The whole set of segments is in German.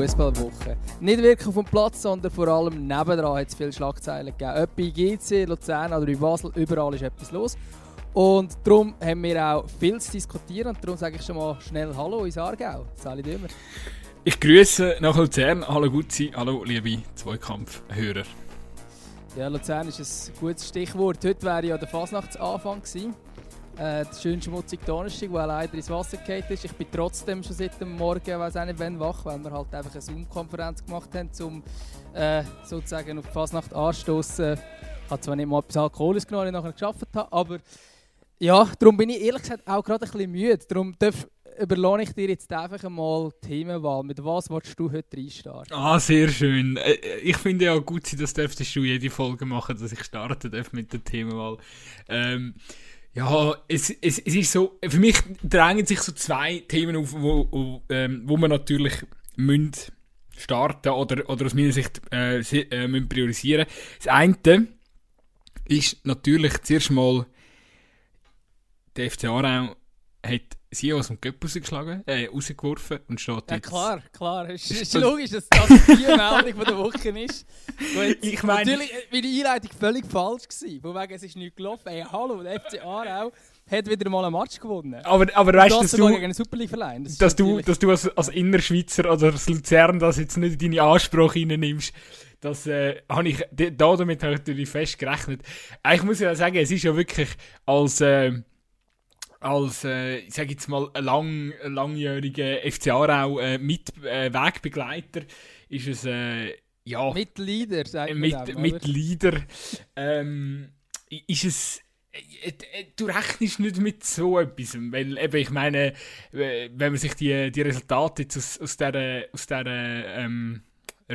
Fußballwoche. Nicht wirklich auf dem Platz, sondern vor allem nebendran hat es viele Schlagzeilen gegeben. Ob bei GC, Luzern oder in Basel, überall ist etwas los. Und darum haben wir auch viel zu diskutieren und darum sage ich schon mal schnell Hallo ins Aargau. Sali Dümmer. Ich grüße nach Luzern. Hallo Gutzi, hallo liebe Zweikampfhörer. Ja, Luzern ist ein gutes Stichwort. Heute wäre ja der Fasnachtsanfang gewesen. Äh, der schön schmutzige Donnerstag, der leider ins Wasser gefallen ist. Ich bin trotzdem schon seit dem Morgen, weiß auch nicht wann, wach, weil wir halt einfach eine Zoom-Konferenz gemacht haben, um äh, sozusagen auf die Fasnacht anstoßen. Ich habe zwar nicht mal etwas Alkoholis genommen, ich nachher geschafft habe, aber ja, darum bin ich ehrlich gesagt auch gerade ein bisschen müde. Darum darf, überlohne ich dir jetzt einfach einmal die Themenwahl. Mit was willst du heute reinstarten? Ah, sehr schön. Äh, Ich finde ja gut, das dürftest du jede Folge machen, dass ich starten darf mit der Themenwahl. Ähm, ja, es, es, es ist so, für mich drängen sich so zwei Themen auf, wo, wo, ähm, wo man natürlich müssen starten oder, oder aus meiner Sicht äh, äh, müssen priorisieren. Das eine ist natürlich zuerst mal, der FC Aarau hat sie aus dem Göpp rausgeschlagen, äh, rausgeworfen und steht Ja jetzt... klar, klar. Es ist, logisch, dass das die Meldung von der Woche ist. Gut, Ich meine- Natürlich war die Einleitung völlig falsch. Gewesen, von wegen, es ist nichts gelaufen. Ey, hallo, der FC Aarau hat wieder mal einen Match gewonnen. Aber, aber weißt du, das dass du... gegen einen. Das dass du, dass du als, als Innerschweizer oder als Luzern das jetzt nicht in deine Ansprache reinnimmst, das äh, habe ich, da damit habe ich natürlich fest gerechnet. Äh, Ich muss ja sagen, es ist ja wirklich als, äh, als äh, ich sage jetzt mal, ein lang, langjähriger FC Aarau äh, mit äh, Wegbegleiter ist es, äh, ja, mit Leader, sagt man mit, dem, oder? mit Leader ähm, ist es äh, äh, du rechnest nicht mit so etwas, weil eben, ich meine, wenn man sich die, die Resultate jetzt aus, aus dieser, aus dieser ähm,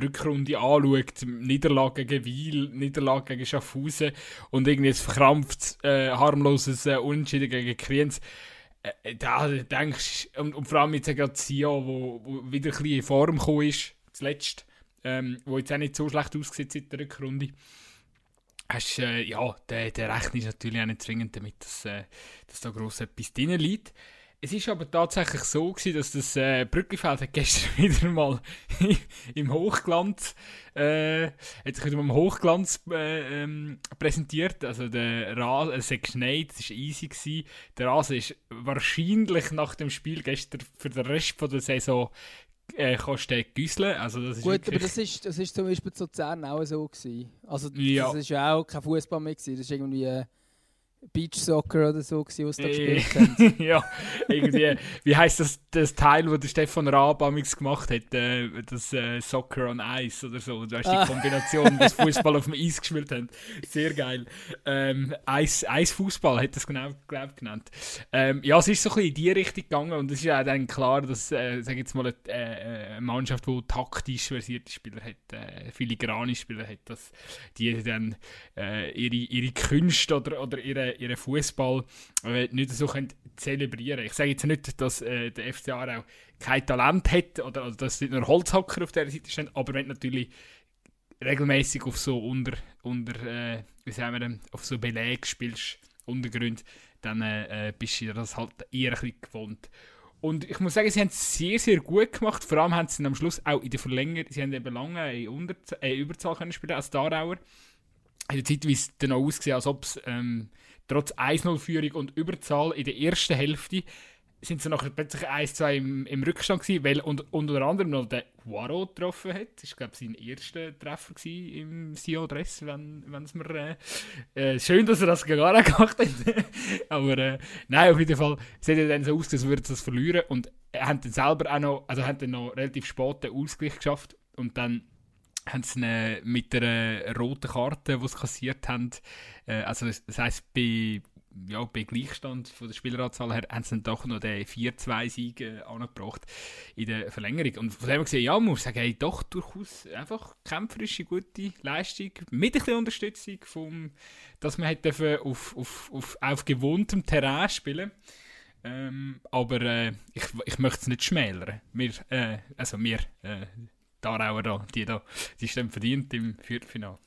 Rückrunde anschaut, Niederlage gegen Wiel, Niederlage gegen Schaffhausen und irgendwie ein verkrampft, äh, harmloses äh, Unentschieden gegen Kriens, äh, da denkst und, und vor allem jetzt gerade Sion, wo, wo wieder ein bisschen in Form gekommen ist, zuletzt, ähm, wo jetzt auch nicht so schlecht aussieht seit der Rückrunde. Hast, äh, ja, der, der Rechner ist natürlich auch nicht zwingend damit, dass, äh, dass da gross etwas drin liegt. Es ist aber tatsächlich so gewesen, dass das äh, Brücklifeld hat gestern wieder mal im Hochglanz, äh, hat sich wieder mal im Hochglanz äh, ähm, präsentiert. Also der Rasen, es hat geschneit, es war easy gewesen. Der Rasen ist wahrscheinlich nach dem Spiel gestern für den Rest von der Saison äh, kannst du güsseln. Also das ist Gut, wirklich- aber das ist, das ist zum Beispiel zu Luzern auch so gewesen. Also Ja. das ist ja auch kein Fußball mehr gewesen. Das ist irgendwie äh, Beach Soccer oder so gewesen, was da Äh, gespielt haben. ja, irgendwie, wie heisst das, das Teil, das der Stefan Raab amigs gemacht hat, äh, das äh, Soccer on Ice oder so, du weißt Ah. die Kombination, das Fußball auf dem Eis gespielt haben, sehr geil. Ähm, Eis, Eisfußball hat das genau, glaub, genannt. Ähm, ja, es ist so ein bisschen in die Richtung gegangen und es ist ja dann klar, dass, äh, sag jetzt mal, eine, äh, eine Mannschaft, die taktisch versierte Spieler hat, äh, filigrane Spieler hat, dass die dann ihre, ihre Künste oder, oder ihre, ihren Fußball äh, nicht so können zelebrieren Ich sage jetzt nicht, dass äh, der FC Aarau kein Talent hat oder, oder dass nicht nur Holzhacker auf dieser Seite stehen, aber wenn natürlich regelmäßig auf so unter, unter äh, wie sagen wir auf so Beleg spielst, Untergrund, dann äh, äh, bist du das halt eher ein bisschen gewohnt. Und ich muss sagen, sie haben es sehr, sehr gut gemacht. Vor allem haben sie am Schluss auch in der Verlängerung, sie haben eben lange in Unterzahl, äh, Überzahl können spielen als die Aarauer. In der Zeit, wie es dann auch ausgesehen, als ob es ähm, trotz 1-0-Führung und Überzahl in der ersten Hälfte sind sie nachher plötzlich 1-2 im, im Rückstand gewesen, weil und, unter anderem noch der Guaro getroffen hat. Das war, glaube sein erster Treffer im Sion-Dress, wenn es mir... Äh, äh, schön, dass er das gar gemacht hat. Aber äh, nein, auf jeden Fall sieht er dann so aus, als würde das verlieren. Und er hat dann selber auch noch, also haben dann noch relativ spät den Ausgleich geschafft. Und dann haben sie mit der roten Karte, die sie kassiert haben, äh, also das heisst, bei, ja, bei Gleichstand von der Spieleranzahl her, haben sie dann doch noch den 4-2-Sieg äh, angebracht in der Verlängerung. Und von dem her gesehen, ja, man muss sagen, hey, doch durchaus einfach kämpferische, gute Leistung, mit ein bisschen Unterstützung, vom, dass man dürfen auf, auf, auf, auf gewohntem Terrain spielen ähm, aber äh, ich, ich möchte es nicht schmälern. Wir, äh, also wir, äh, Aarauer da, die da, die stehen verdient im Viertelfinale.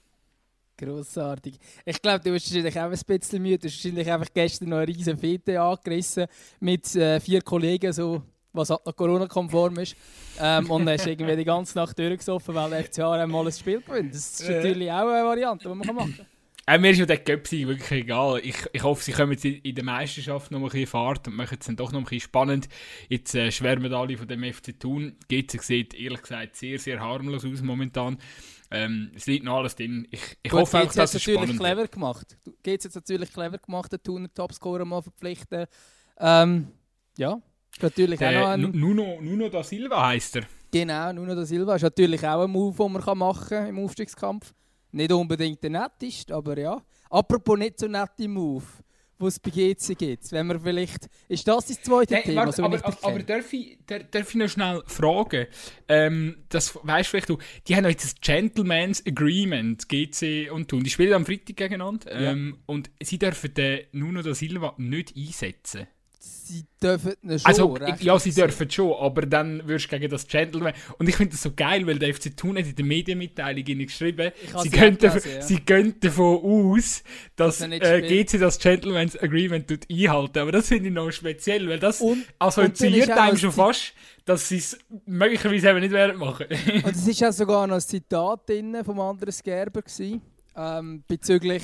Grossartig. Ich glaube, du bist wahrscheinlich auch ein bisschen müde. Du hast wahrscheinlich einfach gestern noch eine riesen Fete angerissen mit äh, vier Kollegen, so, was halt noch Corona-konform ist. Ähm, und dann ist irgendwie die ganze Nacht durchgesoffen, weil der FCH einmal ein Spiel gewinnt. Das ist natürlich auch eine Variante, die man machen kann. Äh, mir ist ja der Göpsi wirklich egal. Ich, ich hoffe, sie kommen jetzt in der Meisterschaft noch ein bisschen Fahrt und machen es dann doch noch ein bisschen spannend. Jetzt äh, schwärmen alle von dem FC Thun. GC sieht ehrlich gesagt sehr, sehr harmlos aus momentan. Ähm, es liegt noch alles drin. Ich, ich Gut, hoffe auch, dass es natürlich spannend clever gemacht. Geht jetzt natürlich clever gemacht, den Thuner Topscorer mal verpflichten. Ähm, ja, natürlich auch noch Der ein... Nu- Nuno, Nuno da Silva heisst er. Genau, Nuno da Silva ist natürlich auch ein Move, den man machen kann im Aufstiegskampf. Nicht unbedingt der netteste, aber ja. Apropos nicht so nette Move, wo es bei GC gibt. Wenn wir vielleicht... Ist das das zweite Nein, Thema, warte, so aber, ich aber, aber darf, ich, dar- darf ich noch schnell fragen? Ähm, das weißt vielleicht du, die haben jetzt das Gentleman's Agreement, GC und Thun. Die spielen am Freitag gegeneinander. Ähm, Und sie dürfen den Nuno da Silva nicht einsetzen. Sie dürfen ihn schon Also, recht ja, sie dürfen schon, aber dann wirst du gegen das Gentleman. Und ich finde das so geil, weil der FC Thun hat in der Medienmitteilung ihnen geschrieben, sie gehen, davon, ja. sie gehen davon aus, dass äh. GC das Gentleman's Agreement tut einhalten. Aber das finde ich noch speziell, weil das Und- assoziiert einem ein schon fast, dass sie es möglicherweise eben nicht werden machen. Und es ist ja sogar noch ein Zitat drin vom anderen Gerber gewesen, ähm, bezüglich,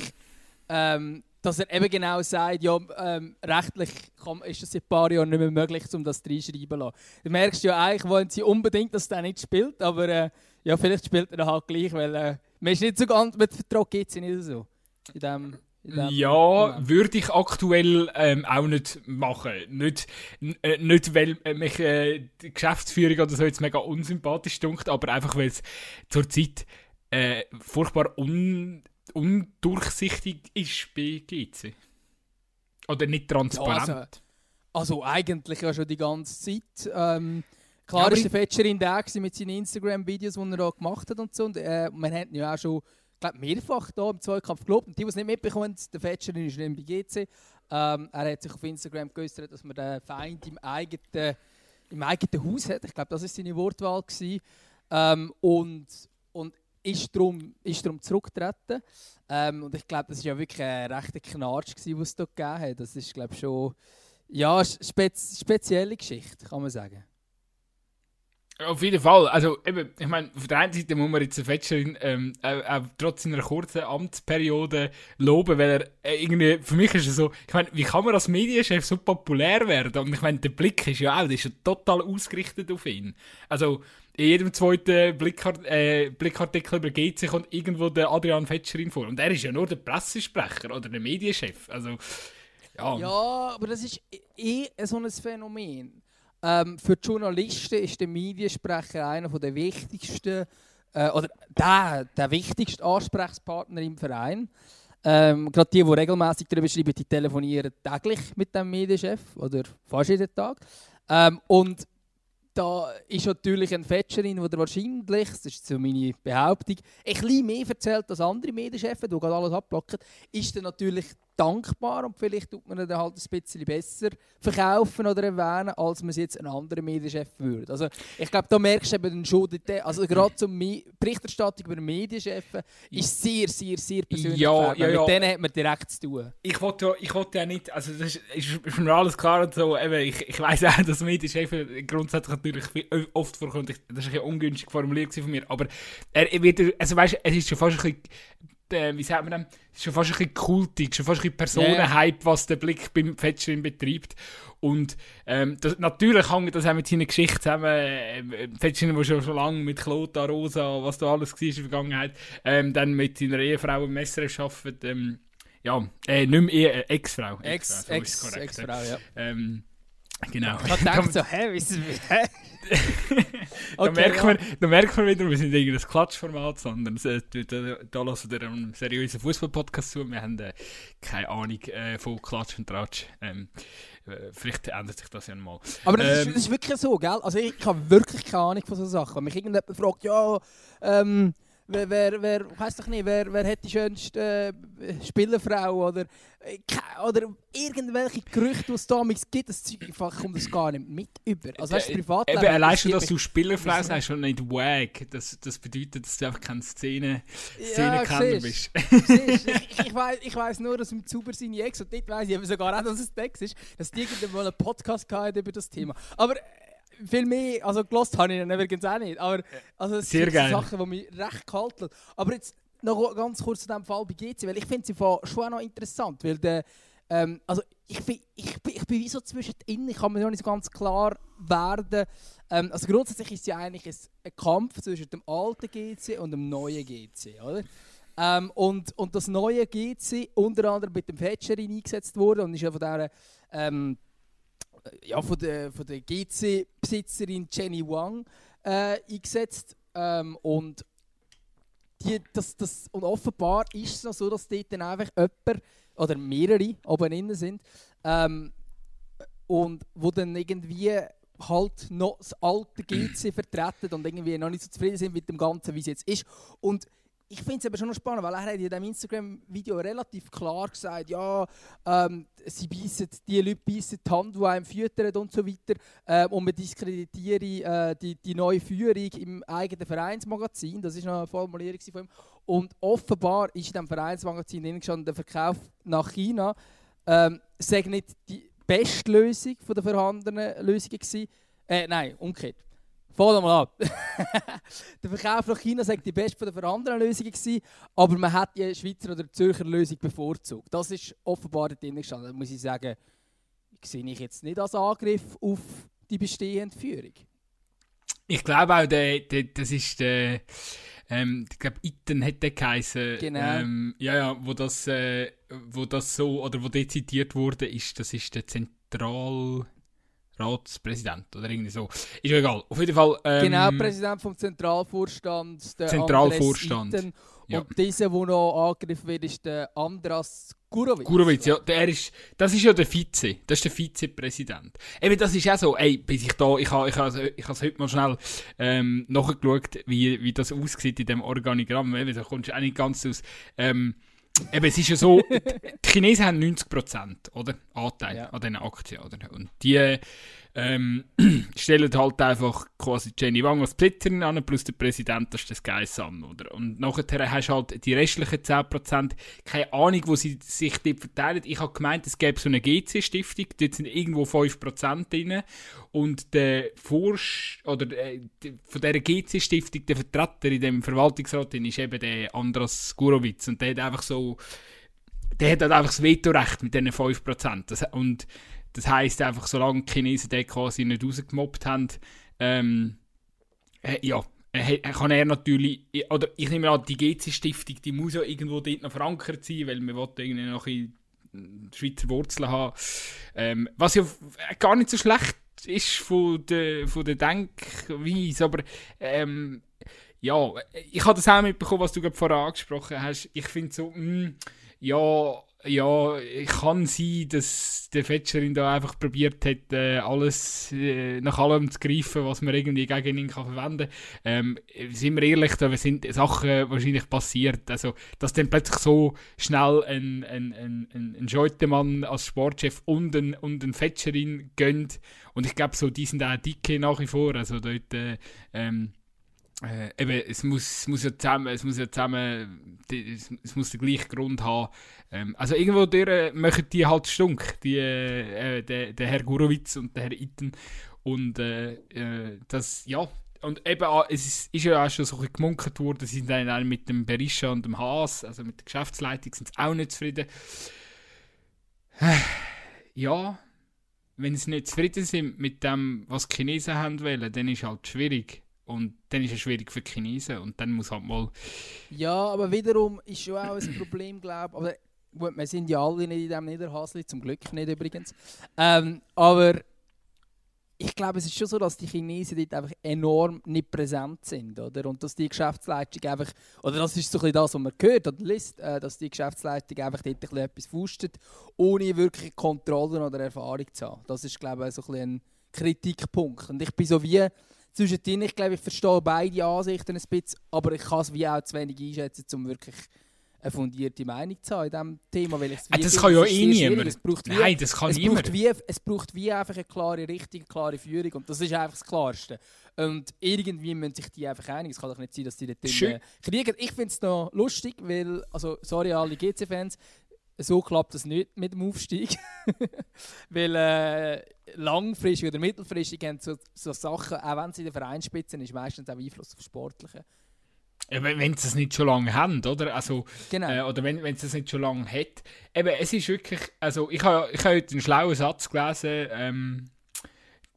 ähm, dass er eben genau sagt, ja, ähm, rechtlich kann, ist das seit ein paar Jahren nicht mehr möglich, um das reinschreiben zu lassen. Du merkst ja eigentlich, wollen sie unbedingt, dass der nicht spielt, aber äh, ja, vielleicht spielt er halt gleich, weil äh, man ist nicht so ganz, mit Vertrag geht es nicht so. In dem, in dem Ja, Moment. würde ich aktuell ähm, auch nicht machen. Nicht, äh, nicht weil mich äh, die Geschäftsführung oder so jetzt mega unsympathisch dunkt, aber einfach weil es zurzeit äh, furchtbar un undurchsichtig ist bei GC. Oder nicht transparent. Ja, also- Also eigentlich ja schon die ganze Zeit. Ähm, klar Ja, ist der Fetscherin da gewesen mit seinen Instagram-Videos, die er da gemacht hat und so. Und, äh, man hat ihn ja auch schon glaub, mehrfach da im Zweikampf gelobt. Und die, die es nicht mitbekommen, der Fetscherin ist nicht bei GC. Ähm, er hat sich auf Instagram geäußert, dass man den Feind im eigenen, im eigenen Haus hat. Ich glaube, das war seine Wortwahl. Gewesen. Ähm, und, und ist darum, ist darum zurückgetreten. Ähm, und ich glaube, das war ja wirklich ein rechter Knatsch, was es dort gegeben hat. Das ist, glaube schon ja, spez spezielle Geschichte, kann man sagen. Auf jeden Fall. Also, eben, ich meine, auf der einen Seite muss man jetzt den Fetscherin ähm, auch, auch trotz seiner kurzen Amtsperiode loben, weil er äh, irgendwie, für mich ist es so, ich meine, wie kann man als Medienchef so populär werden? Und ich meine, der Blick ist ja auch, der ist ja total ausgerichtet auf ihn. Also, in jedem zweiten Blickart äh, Blickartikel über GC kommt irgendwo der Adrian Fetscherin vor. Und er ist ja nur der Pressesprecher oder der Medienchef. Also, ja. Ja, aber das ist eh so ein Phänomen. Ähm, für die Journalisten ist der Mediensprecher einer der wichtigsten, äh, oder der, der wichtigste Ansprechpartner im Verein. Ähm, Gerade die, die regelmäßig darüber schreiben, die telefonieren täglich mit dem Medienchef oder fast jeden Tag. Ähm, und da ist natürlich ein Fetscherin, der wahrscheinlich, das ist so meine Behauptung, ein bisschen mehr erzählt als andere Medienchefs, die gerade alles abblocken, ist dann natürlich dankbar und vielleicht tut man ihn dann halt ein bisschen besser verkaufen oder erwähnen, als man es jetzt einen anderen Medienchef würde. Also ich glaube, da merkst du eben schon, also gerade zur Berichterstattung über Medienchefs ist sehr, sehr, sehr persönlich. Ja, ja, ja. Mit denen hat man direkt zu tun. ich wollte ja, ich wollte ja nicht, also das ist, ist, ist mir alles klar und so, eben, ich, ich weiss auch, dass Medienchefs grundsätzlich natürlich viel- oft vorkommt, ich, das ist ein bisschen ungünstig formuliert von mir, aber er, wird, also weißt, es ist schon fast ein bisschen, wie sagt man denn, es ist schon fast ein bisschen kultig, schon fast ein bisschen Personenhype, was der Blick beim Fetscherin betreibt und ähm, das, natürlich hängt das auch mit seiner Geschichte zusammen, äh, Fetscherin, der schon, schon lange mit Klota, Rosa, was da alles war in der Vergangenheit, ähm, dann mit seiner Ehefrau im Messer arbeitet, ähm, ja, äh, nicht mehr Ehe, äh, Ex-Frau. Ex, Ex-Frau, so Ex, korrekt, Ex-Frau, ja. Ähm, genau. Ich dachte so, hä, wie ist es... Hä? da, merkt man, da merkt man wieder, wir sind irgendein Klatschformat, sondern äh, da, da, da lassen wir einen seriösen Fußball-Podcast zu. Wir haben äh, keine Ahnung äh, von Klatsch und Tratsch. Ähm, äh, vielleicht ändert sich das ja mal. Aber das, ist, Ähm, das ist wirklich so, gell? Also ich, ich habe wirklich keine Ahnung von so Sachen. Wenn mich irgendjemand fragt, ja, ähm, wer, wer, wer weiss doch nicht, wer, wer hat die schönste äh, Spielerfrau oder, äh, oder irgendwelche Gerüchte, die es damals gibt, das Zeug einfach kommt das gar nicht mit über. Also weißt du, das Privatleben... Eben, allein schon, dass du Spielerfrau sagst und nicht Wag, das, das bedeutet, dass du einfach keine Szene, Szenenkenner bist. siehst, ich, ich, weiss, ich weiss nur, dass im Zuber seine Ex, und dort weiss ich eben sogar auch, dass es Text ist, dass die irgendwann mal einen Podcast über das Thema. Aber äh, viel mehr, also gelost habe ich ihn übrigens auch nicht, aber also, es Sehr sind geil. Sachen, die mich recht kalt lassen. Aber jetzt noch ganz kurz zu diesem Fall bei GC, weil ich finde sie schon auch noch interessant, weil der, ähm, also ich bin, ich, bin, ich bin wie so zwischendrin, ich kann mir noch nicht so ganz klar werden. Ähm, also grundsätzlich ist es ja eigentlich ein, ein Kampf zwischen dem alten GC und dem neuen GC, oder? Ähm, und, und das neue GC unter anderem mit dem Fetscherin eingesetzt wurde und ist ja von der ähm, ja, von der, von der GC-Besitzerin Jenny Wang äh, eingesetzt. Ähm, und, die, das, das, und offenbar ist es noch so, dass dort dann einfach jemand oder mehrere oben innen sind ähm, und wo dann irgendwie halt noch das alte GC vertreten und irgendwie noch nicht so zufrieden sind mit dem Ganzen, wie es jetzt ist. Und ich finde es aber schon noch spannend, weil er hat in diesem Instagram-Video relativ klar gesagt, ja, ähm, sie beißen, die Leute beißen die Hand, die einem füttern und so weiter ähm, und man diskreditiere äh, die, die neue Führung im eigenen Vereinsmagazin, das ist noch eine Formulierung von ihm. Und offenbar ist in diesem Vereinsmagazin gestanden, der Verkauf nach China ähm, nicht die beste Lösung der vorhandenen Lösungen. Äh, nein, umgekehrt. Fang mal an. der Verkauf nach China sei die beste von den anderen Lösungen gewesen, aber man hat die Schweizer oder Zürcher Lösung bevorzugt. Das ist offenbar drin gestanden. Da muss ich sagen, sehe ich jetzt nicht als Angriff auf die bestehende Führung. Ich glaube auch, der, der, das ist der, ähm, ich glaube, Iten hat der geheißen. Genau. Ähm, ja, ja, wo das, äh, wo das so, oder wo der zitiert wurde, ist, das ist der Zentralratspräsident oder irgendwie so. Ist ja egal. Auf jeden Fall. Ähm, genau, Präsident vom Zentralvorstand, der Zentralvorstand. Iten. Ja. Und dieser, der noch angegriffen wird, ist der Andras Gurovic. Gurowitz, ja, der ist, das ist ja der Vize, das ist der Vizepräsident. Eben, das ist auch so, ey, bis ich da, ich habe ich ha, ich has heute mal schnell ähm, nachgeschaut, wie, wie das aussieht in dem Organigramm, eben, da kommst du auch nicht ganz aus. Ähm, eben, es ist ja so, die Chinesen haben 90% oder, Anteil Ja. an diesen Aktien, oder? Und die ähm, stellen halt einfach quasi Jenny Wang als Besitzerin an, plus der Präsident, das ist das Geiss an, oder? Und nachher hast du halt die restlichen 10%, keine Ahnung, wo sie sich dort verteilen. Ich habe gemeint, es gäbe so eine GC-Stiftung, dort sind irgendwo 5% drin. Und der Forsch oder äh, von dieser GC-Stiftung, der Vertreter in dem Verwaltungsrat, drin ist eben der Andras Gurowitz. Und der hat einfach so, der hat halt einfach das Vetorecht mit diesen 5%. Das, und das heisst einfach, solange die Chinesen den quasi nicht rausgemobbt haben, ähm, äh, ja, äh, kann er natürlich, oder ich nehme an, die GC-Stiftung, die muss ja irgendwo dort noch verankert sein, weil wir wollen irgendwie noch ein bisschen Schweizer Wurzeln haben. Ähm, was ja äh, gar nicht so schlecht ist von der, von der Denkweise, aber ähm, ja, ich habe das auch mitbekommen, was du gerade vorher angesprochen hast. Ich finde so, mh, ja, ja, kann sein, dass der Fetscherin da einfach probiert hat, äh, alles äh, nach allem zu greifen, was man irgendwie gegen ihn kann verwenden kann. Ähm, sind wir ehrlich, da sind Sachen wahrscheinlich passiert. Also, dass dann plötzlich so schnell ein, ein, ein, ein, Scheutemann als Sportchef und ein, und ein Fetscherin gönnt. Und ich glaube, so, die sind auch dicke nach wie vor. Also, dort, äh, ähm, äh, eben, es muss, es muss ja zusammen, es muss ja zusammen, die, es, es muss den gleichen Grund haben. Ähm, also irgendwo durch äh, machen die halt stunk, die, äh, der, der Herr Gurowitz und der Herr Itten. Und äh, äh, das, ja, und eben, ah, es ist, ist ja auch schon so ein bisschen gemunkelt worden, sie sind dann mit dem Berisha und dem Haas, also mit der Geschäftsleitung, sind sie auch nicht zufrieden. Ja, wenn sie nicht zufrieden sind mit dem, was die Chinesen haben wollen, dann ist halt schwierig. Und dann ist es schwierig für die Chinesen. Und dann muss halt mal. Ja, aber wiederum ist schon auch ein Problem, glaube ich. Aber gut, wir sind ja alle nicht in diesem Niederhasli, zum Glück nicht übrigens. Ähm, aber ich glaube, es ist schon so, dass die Chinesen dort einfach enorm nicht präsent sind, oder? Und dass die Geschäftsleitung einfach, oder das ist so ein das, was man hört oder liest, äh, dass die Geschäftsleitung einfach dort ein etwas fustet, ohne wirklich Kontrolle oder Erfahrung zu haben. Das ist, glaube ich, so ein, bisschen ein Kritikpunkt. Und ich bin so wie zwischendrin, ich glaube, ich verstehe beide Ansichten ein bisschen, aber ich kann es wie auch zu wenig einschätzen, um wirklich eine fundierte Meinung zu haben in diesem Thema. Weil Ah, das finde, kann ja eh niemand. Es braucht wie, Nein, das kann es niemand. braucht, wie, es braucht wie einfach eine klare Richtung, eine klare Führung und das ist einfach das Klarste. Und irgendwie müssen sich die einfach einig. Es kann doch nicht sein, dass die dort Schön. drinnen kriegen. Ich finde es noch lustig, weil, also sorry alle GC-Fans, so klappt das nicht mit dem Aufstieg. Weil äh, langfristig oder mittelfristig haben so, so Sachen, auch wenn sie in der Vereinsspitze ist, meistens auch Einfluss auf Sportliche. Ja, wenn, sie es nicht schon lange haben, oder? Also, Genau. äh, oder wenn, wenn sie es nicht schon lange hat. Eben, es ist wirklich, also ich habe ich habe heute einen schlauen Satz gelesen, ähm,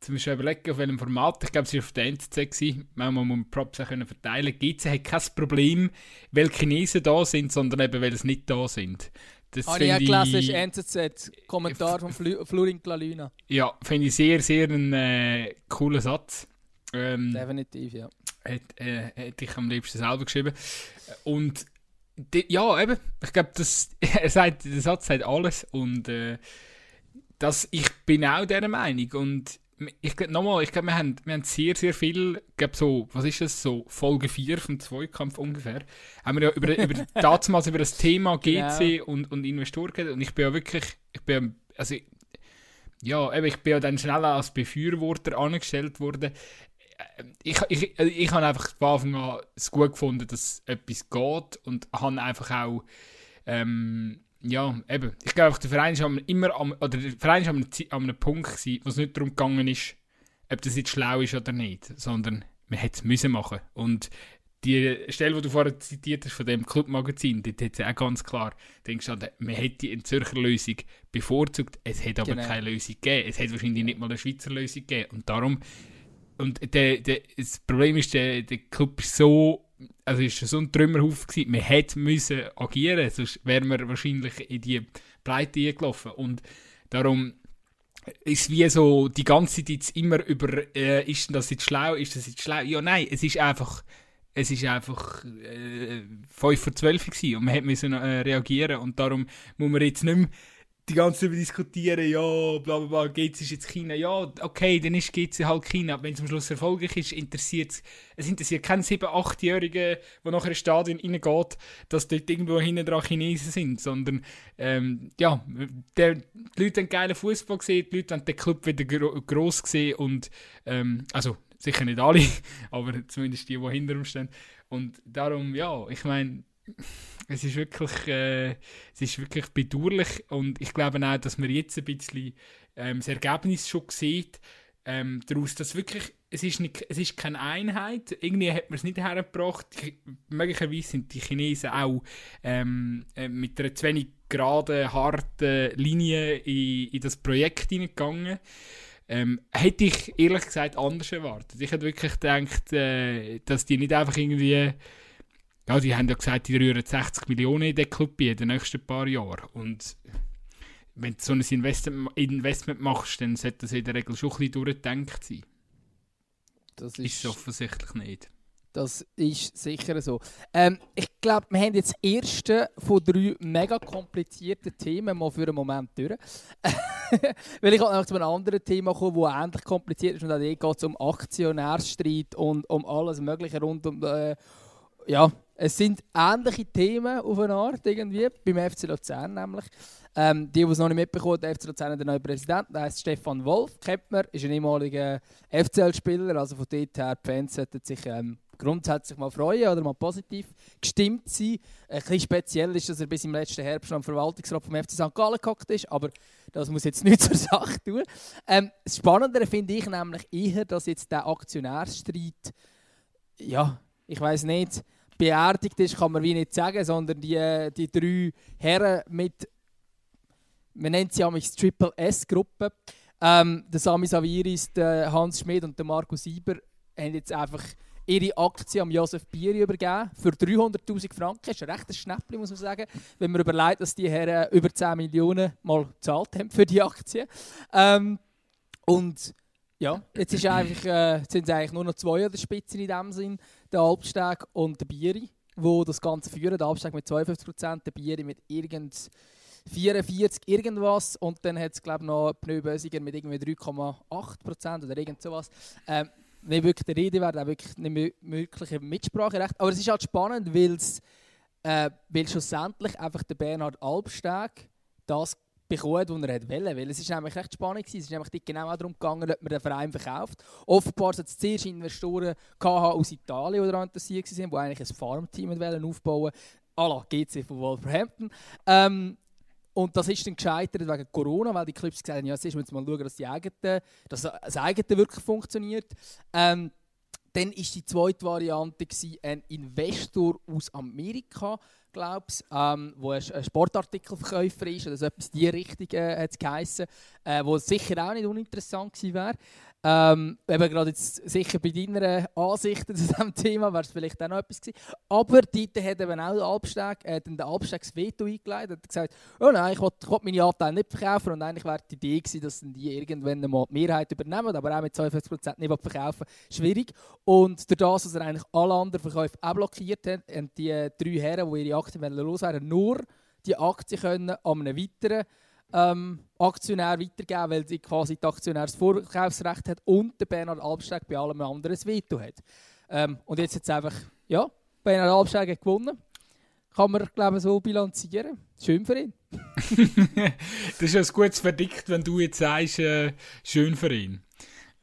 zum Beispiel überlegen, auf welchem Format, ich glaube, es war auf der NZZ, manchmal muss man Props auch können verteilen GC hat kein Problem, weil Chinesen da sind, sondern eben, weil sie nicht da sind. Das Habe ich auch gelesen, ist NZZ, Kommentar von Flu Florin Glaluna. Ja, finde ich sehr, sehr einen äh, coolen Satz. Ähm, Definitiv, ja. hat, äh, hätte ich am liebsten selber geschrieben. Und ja, eben, ich glaube, er der Satz sagt alles und äh, das, ich bin auch dieser Meinung und ich glaube, nochmal, ich glaube, wir haben, wir haben sehr, sehr viel, ich glaube so, was ist das, so Folge 4 vom Zweikampf ungefähr, haben wir ja über, über damals über das Thema GC Genau. und, und Investoren geredet und ich bin ja wirklich, ich bin, also, ja, eben, ich bin ja dann schnell als Befürworter angestellt worden. Ich, ich, also ich habe einfach von Anfang an es gut gefunden, dass etwas geht und habe einfach auch, ähm, ja, eben, ich glaube, der Verein ist am- immer am, oder der Verein ist an einem, Zi- an einem Punkt gewesen, wo es nicht darum gegangen ist, ob das jetzt schlau ist oder nicht, sondern man hätte es müssen machen. Und die Stelle, die du vorher zitiert hast von dem Clubmagazin, dort hat es auch ganz klar drin gestanden, man hätte eine Zürcher Lösung bevorzugt, es hätte aber Genau. keine Lösung gegeben. Es hätte wahrscheinlich nicht mal eine Schweizer Lösung gegeben. Und darum, und der, der, das Problem ist, der, der Club ist so, also ist so ein Trümmerhaufen gewesen, man hätte müssen agieren, sonst wären wir wahrscheinlich in die Pleite eingelaufen. Und darum ist wie so die ganze Zeit jetzt immer über, äh, ist das jetzt schlau, ist das jetzt schlau? Ja, nein, es ist einfach, es ist einfach äh, 5 vor 12 gewesen und man hätte müssen äh, reagieren und darum muss man jetzt nicht mehr die ganze Zeit diskutieren, ja, bla bla bla, GC ist jetzt China, ja, okay, dann ist GC halt China, aber wenn es am Schluss erfolgreich ist, interessiert es interessiert keinen 7-, 8-Jährigen, der nachher ins Stadion reingeht, dass dort irgendwo hinten dran Chinesen sind, sondern, ähm, ja, der, die Leute haben geilen Fußball gesehen, die Leute haben den Club wieder gro gross gesehen und, ähm, also, sicher nicht alle, aber zumindest die, die hinter ihm stehen. Und darum, ja, ich meine, es ist wirklich, äh, es ist wirklich bedauerlich und ich glaube auch, dass man jetzt ein bisschen ähm, das Ergebnis schon sieht, ähm, daraus, dass wirklich, es ist, nicht, es ist keine Einheit, irgendwie hat man es nicht hergebracht, Ich- möglicherweise sind die Chinesen auch ähm, äh, mit einer zu wenig geraden, harten Linie in, in das Projekt hineingegangen. Ähm, hätte ich ehrlich gesagt anders erwartet. Ich hätte wirklich gedacht, äh, dass die nicht einfach irgendwie ja, die haben ja gesagt, die rühren 60 Millionen in den Club in den nächsten paar Jahren. Und wenn du so ein Investment, machst, dann sollte das in der Regel schon ein bisschen durchgedacht sein. Das Ist es offensichtlich nicht. Das ist sicher so. Ähm, ich glaube, wir haben jetzt das erste von drei mega komplizierten Themen mal für einen Moment durch. Weil ich noch zu einem anderen Thema kommen, das ähnlich kompliziert ist. Und hier geht es um Aktionärstreit und um alles Mögliche rund um. Äh, ja, es sind ähnliche Themen auf eine Art irgendwie, beim FC Luzern nämlich. Ähm, die, die es noch nicht mitbekommen, der FC Luzern hat einen neuen Präsidenten, der heißt Stefan Wolf, kennt man, ist ein ehemaliger FCL-Spieler, also von dort her, die Fans sollten sich ähm, grundsätzlich mal freuen oder mal positiv gestimmt sein. Ein bisschen speziell ist, dass er bis im letzten Herbst am Verwaltungsrat vom FC St. Gallen gehockt ist, aber das muss jetzt nichts zur Sache tun. Ähm, das Spannendere finde ich nämlich eher, dass jetzt der Aktionärstreit, ja, ich weiß nicht, beerdigt ist, kann man wie nicht sagen, sondern die, die drei Herren mit, man nennt sie amigs Triple S-Gruppe, ähm, der Sami Saviris, der Hans Schmid und der Markus Sieber haben jetzt einfach ihre Aktie am Josef Bieri übergeben für 300'000 Franken. Das ist ein rechtes Schnäppchen, muss man sagen, wenn man überlegt, dass die Herren über 10 Millionen mal gezahlt haben für die Aktie. Ähm, und ja, jetzt, ist einfach, äh, sind es eigentlich nur noch zwei an der Spitze in dem Sinn, der Alpsteg und der Bieri, wo das Ganze führen. Der Alpsteg mit 52%, der Bieri mit irgend 44 irgendwas und dann hat es glaube noch Pneu Bösiger mit irgendwie 3,8% oder irgend sowas. Ähm, nicht wirklich der Rede wert, auch wirklich nicht mö- mögliche Mitspracherecht. Aber es ist halt spannend, weil es äh, weil schlussendlich einfach der Bernhard Albsteg das bekommt, was er wollen. Weil es ist nämlich recht spannend gewesen. Es ist nämlich genau darum gegangen, ob man den Verein verkauft. Offenbar hat es zuerst Investoren aus Italien, daran interessiert waren, die eigentlich ein Farmteam aufbauen à la GC von Wolverhampton. Ähm, und das ist dann gescheitert wegen Corona, weil die Clubs gesagt haben, ja, jetzt müssen wir mal schauen, dass, die eigene, dass das eigene wirklich funktioniert. Ähm, dann war die zweite Variante gewesen, ein Investor aus Amerika, glaube ich, ähm, wo ein Sportartikelverkäufer ist oder so etwas in die Richtung äh, hat geheissen, äh, wo sicher auch nicht uninteressant gewesen wäre. Ähm, eben gerade jetzt sicher bei deiner Ansichten zu diesem Thema wäre es vielleicht auch noch etwas gewesen. Aber dort hat eben auch der Albsteg, äh, den Albsteg eingeleitet und gesagt, oh nein, ich will meine Anteile nicht verkaufen und eigentlich wäre die Idee gewesen, dass die irgendwann mal die Mehrheit übernehmen, aber auch mit 52% nicht verkaufen, schwierig. Und durch das, dass er eigentlich alle anderen Verkäufe auch blockiert hat, haben die drei Herren, die ihre Aktien loswerden, nur die Aktien können an einem weiteren ähm, Aktionär weitergeben, weil sie quasi das Aktionärsvorkaufsrecht hat und der Bernhard Albsteg bei allem anderen ein Veto hat. Ähm, und jetzt jetzt einfach, ja, Bernhard Albsteg hat gewonnen. Kann man, glaube ich, so bilanzieren. Schön für ihn. das ist ein gutes Verdikt, wenn du jetzt sagst, äh, schön für ihn.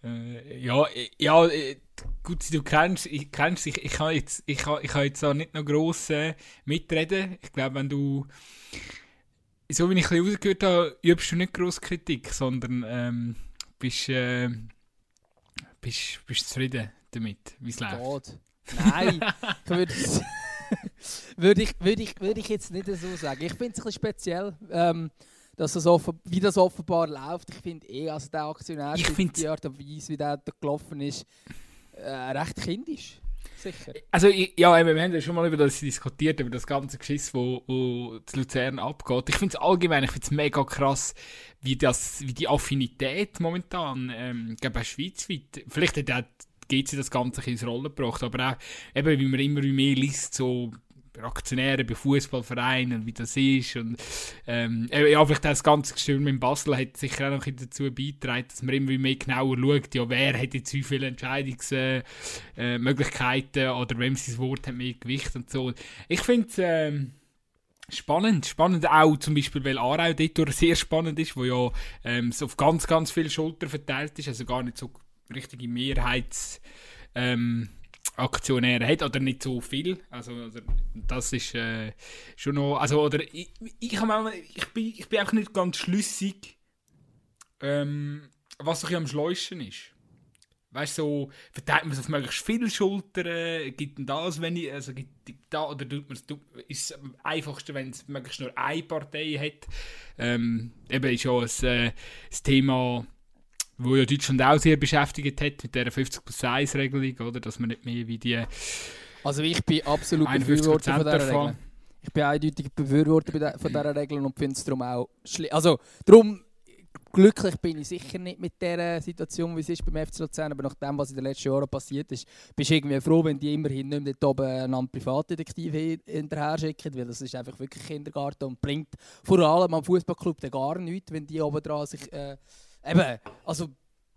Äh, ja, ja, äh, gut, du kennst, ich, kennst ich, ich kann jetzt, ich ich kann jetzt auch nicht noch gross äh, mitreden. Ich glaube, wenn du so wie ich ein rausgehört habe, übst du nicht grosse Kritik, sondern ähm, bist, äh, bist, bist zufrieden damit, wie es läuft. Gott. Nein, würde würd ich, würd ich, würd ich jetzt nicht so sagen. Ich finde es ein bisschen speziell, ähm, dass das offen, wie das offenbar läuft. Ich finde eh, also der Aktionär, ich die Art und Weise, wie der gelaufen ist, äh, recht kindisch sicher. Also, ja, wir haben ja schon mal über das diskutiert, über das ganze Geschiss, wo, wo zu Luzern abgeht. Ich finde es allgemein, ich finde es mega krass, wie, das, wie die Affinität momentan, ähm, glaube ich, schweizweit, vielleicht hat auch GC das Ganze ins Rollen gebracht, aber auch, eben, wie man immer mehr liest, so Aktionäre bei Fußballvereinen und wie das ist. Und, ähm, ja, vielleicht das ganze Gestürm in Basel hat sicher auch noch dazu beigetragen, dass man immer mehr genauer schaut, ja, wer hat jetzt wie viele Entscheidungsmöglichkeiten äh, oder wem sein Wort hat mehr Gewicht und so. Ich finde es ähm, spannend. Spannend auch zum Beispiel, weil Aarau dort sehr spannend ist, wo ja ähm, so auf ganz, ganz viele Schultern verteilt ist, also gar nicht so richtige Mehrheits... Ähm, Aktionäre hat oder nicht so viel. Also, also das ist äh, schon noch. Also, oder ich, ich, manchmal, ich, bin, ich bin auch nicht ganz schlüssig, ähm, was so am schleusten ist. Weißt so, verteilt man es auf möglichst viele Schultern, gibt man das, wenn ich, also gibt da, oder tut man es, ist es am einfachsten, wenn es möglichst nur eine Partei hat. Ähm, eben ist ja ein, äh, das Thema wo ja Deutschland auch sehr beschäftigt hat mit der 50 plus 1 Regelung, oder? Dass man nicht mehr wie die. Also ich bin absolut Befürworter von dieser Regel. Ich bin eindeutig Befürworter von dieser Regel und finde es darum auch schlimm. Also darum glücklich bin ich sicher nicht mit der Situation, wie es ist beim FC Luzern, aber nach dem, was in den letzten Jahren passiert ist, bist du irgendwie froh, wenn die immerhin nicht mehr dort oben einen Privatdetektiv hinterher schicken, weil das ist einfach wirklich Kindergarten und bringt vor allem am Fußballclub gar nichts, wenn die oben dran sich äh, eben, also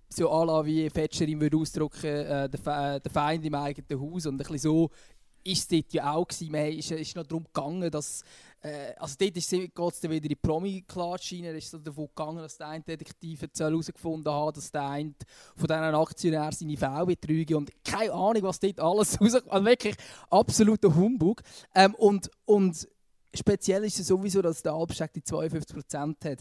so à wie Fetscherin würde ausdrücken, äh, der, äh, der Feind im eigenen Haus und ein so ist es dort ja auch. Man ist, ist noch darum gegangen, dass äh, also dort geht es dann wieder in die Promi-Klatschiene, ist so davon gegangen, dass der eine Detektiv herausgefunden hat, dass der eine von diesen Aktionären seine Frau betrüge und keine Ahnung, was dort alles rauskommt. Also wirklich absoluter Humbug. Ähm, und, und speziell ist es sowieso, dass der Albstag die 52% hat.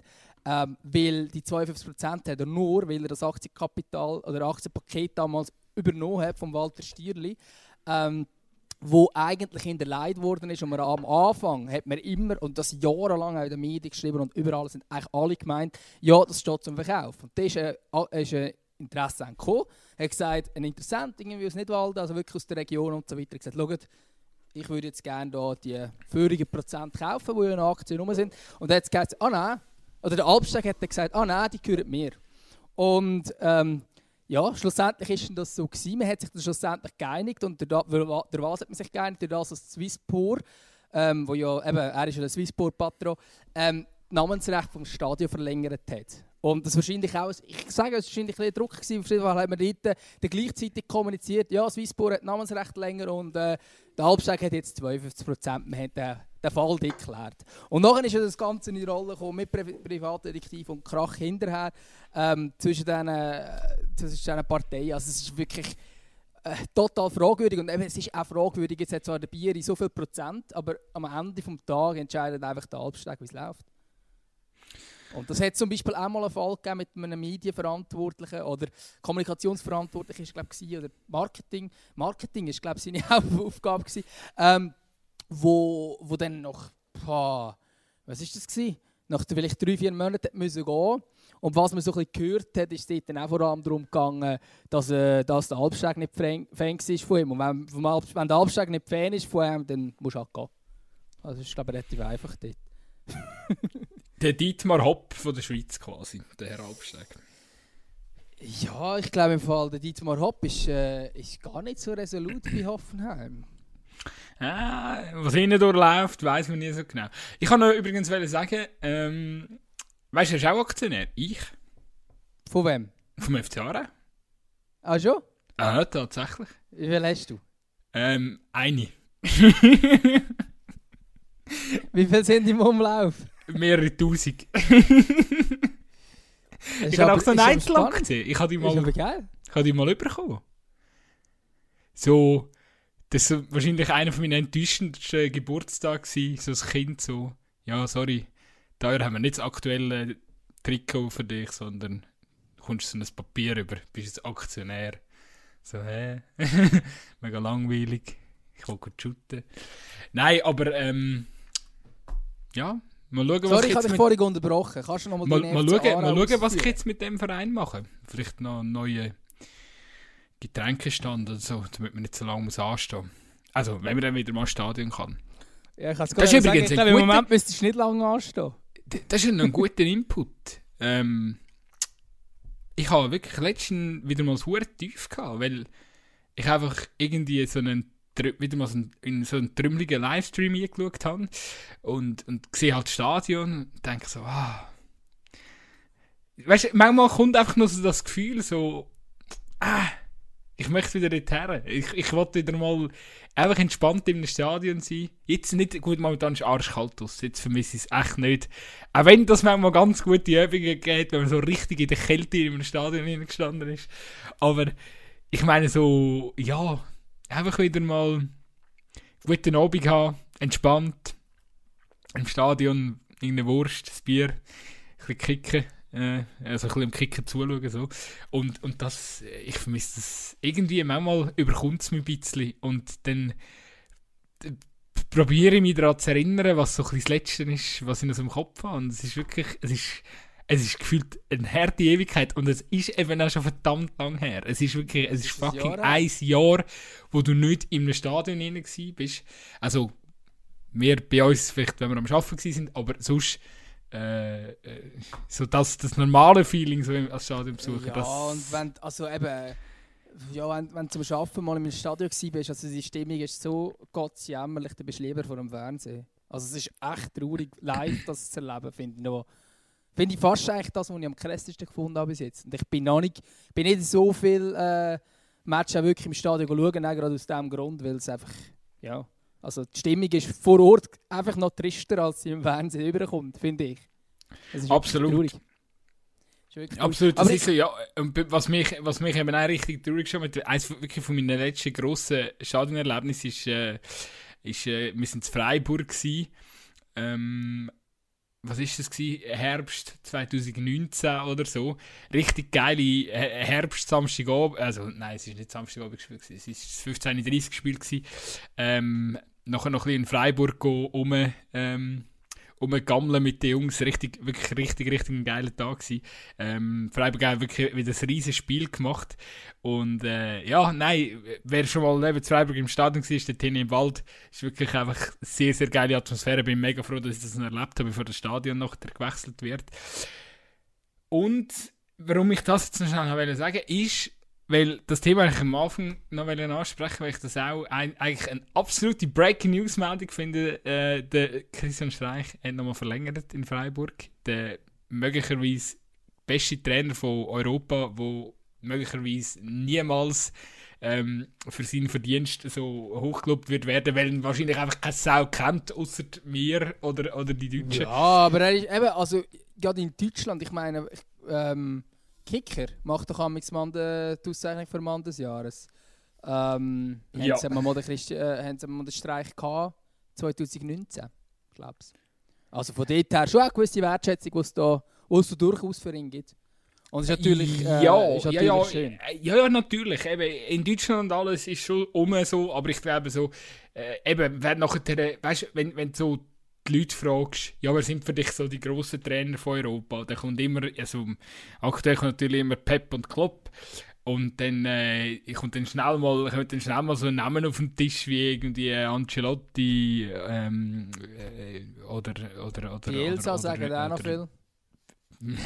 Ähm, weil die 52% hat er nur, weil er das Aktienkapital oder Aktienpaket damals übernommen hat von Walter Stierli. Ähm, wo eigentlich hinterlegt worden ist und man am Anfang hat man immer, und das jahrelang auch in den Medien geschrieben und überall sind eigentlich alle gemeint, ja, das steht zum Verkauf. Und da ist ein, ist ein Interesse gekommen, hat gesagt, ein Interessent irgendwie aus Nidwalden, also wirklich aus der Region und so weiter, gesagt, schaut, ich würde jetzt gerne da die vorigen Prozent kaufen, die in Aktien rum sind. Und dann hat es gesagt, ah nein, oder der Albstag hat gesagt, ah nein, die gehören mir. Und ähm, ja, schlussendlich ist das so gewesen. Man hat sich dann schlussendlich geeinigt und der, der was hat man sich geeinigt? Durch das, dass Swisspor, ähm, wo ja eben, er ist ja der Swisspor-Patron, ähm, Namensrecht vom Stadion verlängert hat. Und das wahrscheinlich auch, ich sage, es war wahrscheinlich ein Druck gewesen, Fall haben wir dort äh, gleichzeitig kommuniziert, ja, Swisspor hat Namensrecht länger und äh, der Halbsteg hat jetzt 52 Prozent, den Fall geklärt. Und nachher ist das Ganze in die Rolle gekommen mit Pri Privatdetektiv und Krach hinterher ähm, zwischen diesen, äh, Parteien, also es ist wirklich äh, total fragwürdig und eben, es ist auch fragwürdig, jetzt hat zwar der Bier so viel Prozent, aber am Ende des Tages entscheidet einfach der Halbsteg, wie es läuft. Und das hat zum Beispiel auch mal einen Fall gegeben mit einem Medienverantwortlichen oder Kommunikationsverantwortlichen, ist, glaube ich, oder Marketing. Marketing ist, glaube ich, seine Hauptaufgabe gewesen, ähm, wo, wo dann noch, boah, was ist das gewesen? Nach vielleicht drei, vier Monaten müssen gehen. Und was man so ein bisschen gehört hat, ist es dann auch vor allem darum gegangen, dass, äh, dass der Albsteg nicht Fan war von ihm. Und wenn, wenn der Albsteg nicht Fan ist von ihm, dann musst du halt gehen. Also das ist, glaube ich, relativ einfach dort. der Dietmar Hopp von der Schweiz quasi, der Herr Albsteg. Ja, ich glaube im Fall, der Dietmar Hopp ist, äh, ist gar nicht so resolut wie Hoffenheim. Ah, was hinten durchläuft, weiß man nie so genau. Ich kann noch übrigens sagen, ähm, weißt du, er ist auch Aktionär? Ich. Von wem? Vom FC Aarau. Ah, schon? Ah, tatsächlich. Wie viel hast du? Ähm, eine. Wie viel sind im Umlauf? Mehrere Tausend. ich habe auch so eine Einzelaktie. Ich habe die mal, ich habe die mal bekommen. So, das war wahrscheinlich einer von meinen enttäuschendsten Geburtstagen, so als Kind, so, ja, sorry, da haben wir nicht das aktuelle Trikot für dich, sondern du kommst so ein Papier über, bist jetzt Aktionär. So, hä? Mega langweilig. Ich will gut shooten. Nein, aber, ähm, ja, mal schauen, Sorry, was ich habe dich vorhin unterbrochen. Kannst du noch mal, mal, mal schauen, mal schauen, was ich jetzt mit dem Verein mache. Vielleicht noch neue Getränkestand oder so, damit man nicht so lange muss anstehen muss. Also, wenn man dann wieder mal ins Stadion kann. Ja, ich kann es gar nicht sagen. Ich glaube, im Moment müsstest du nicht lange anstehen. Das ist ein guter Input. Ähm, ich habe wirklich letztens wieder mal Hure tief gehabt, weil ich einfach irgendwie so einen wieder mal so einen, in so einen trümmeligen Livestream eingeschaut habe und, und sehe halt das Stadion und denke so, ah. Weißt du, manchmal kommt einfach nur so das Gefühl, so, ah, ich möchte wieder dorthin. Ich, ich wollte wieder mal einfach entspannt einem Stadion sein. Jetzt nicht, gut, momentan ist arschkalt aus, jetzt vermisse ich es echt nicht. Auch wenn das manchmal ganz gute Übungen geht, wenn man so richtig in der Kälte in einem Stadion gestanden ist. Aber ich meine so, ja, einfach wieder mal guten Abend haben, entspannt, im Stadion irgendeine Wurst, das Bier, ein bisschen kicken, äh, also ein bisschen im Kicken zuschauen. So. Und, und das, ich vermisse das irgendwie, manchmal überkommt es mich ein bisschen und dann äh, probiere ich mich daran zu erinnern, was so ein bisschen das Letzte ist, was ich noch so im Kopf habe. Und es ist wirklich, es ist es ist gefühlt eine harte Ewigkeit und es ist eben auch schon verdammt lang her. Es ist wirklich, es ist fucking Jahr ein Jahr, wo du nicht in einem Stadion hinein bist. Also, wir bei uns vielleicht, wenn wir am Arbeiten sind, aber sonst äh, äh, so das, das normale Feeling so als Stadionbesucher. Ja, und wenn, also eben, ja, wenn, wenn du zum Arbeiten mal im Stadion warst, also die Stimmung ist so gottsjämmerlich, dann bist du lieber vor dem Fernsehen. Also es ist echt traurig, live das zu erleben, finde ich. Finde ich fast eigentlich das, was ich am krassesten gefunden habe bis jetzt. Und ich bin noch nicht, bin nicht so viel äh, Matches wirklich im Stadion schauen, gerade aus dem Grund, weil es einfach, ja, also die Stimmung ist vor Ort einfach noch trister, als sie im Fernsehen überkommt, finde ich. Absolut. Absolut, das ist so, ja. Und was mich, was mich eben auch richtig traurig schon mit eins wirklich von meinen letzten grossen Stadionerlebnissen ist, äh, ist äh, wir sind in Freiburg gewesen, ähm, was ist das gewesen? Herbst 2019 oder so. Richtig geile Herbst Samstagabend, also nein, es ist nicht Samstagabend gespielt es war 15:30 gespielt gewesen. Ähm, nachher noch ein in Freiburg um ähm, umgammeln mit den Jungs. Richtig, wirklich richtig, richtig ein geiler Tag gewesen. Ähm, Freiburg hat wirklich wieder ein riesiges Spiel gemacht. Und äh, ja, nein, wer schon mal neben Freiburg im Stadion war, der Tini im Wald, ist wirklich einfach eine sehr, sehr geile Atmosphäre. Bin mega froh, dass ich das erlebt habe, bevor das Stadion noch gewechselt wird. Und warum ich das jetzt noch schnell sagen wollte, ist, weil das Thema ich am Anfang noch ansprechen weil ich das auch ein, eigentlich eine absolute Breaking News Meldung finde. Äh, der Christian Streich hat nochmal verlängert in Freiburg. Der möglicherweise beste Trainer von Europa, der möglicherweise niemals ähm, für seinen Verdienst so hochgelobt wird werden, weil ihn wahrscheinlich einfach kein Sau kennt, außer mir oder, oder die Deutschen. Ja, aber er ist eben, also gerade in Deutschland, ich meine, ähm, Kicker macht doch am Mann die Auszeichnung für Mann des Jahres. Ähm, ja. Haben sie mal den, Christi äh, haben sie mal den Streich gehabt, 2019, glaube ich. Also von dort her schon eine gewisse Wertschätzung, die es da wo es so durchaus für ihn gibt. Und es ist natürlich, äh, ja, ist natürlich ja, ja, schön. ja, ja, natürlich. Eben, in Deutschland und alles ist schon um so, aber ich glaube so, äh, eben, wenn nachher, weißt, wenn, wenn so die Leute fragst, ja, wer sind für dich so die grossen Trainer von Europa? Dann kommt immer, also aktuell kommt natürlich immer Pep und Klopp. Und dann äh, kommt dann schnell mal, kommt dann schnell mal so ein Namen auf den Tisch wie irgendwie Ancelotti ähm, äh, oder oder oder Bielsa sagen auch noch viel.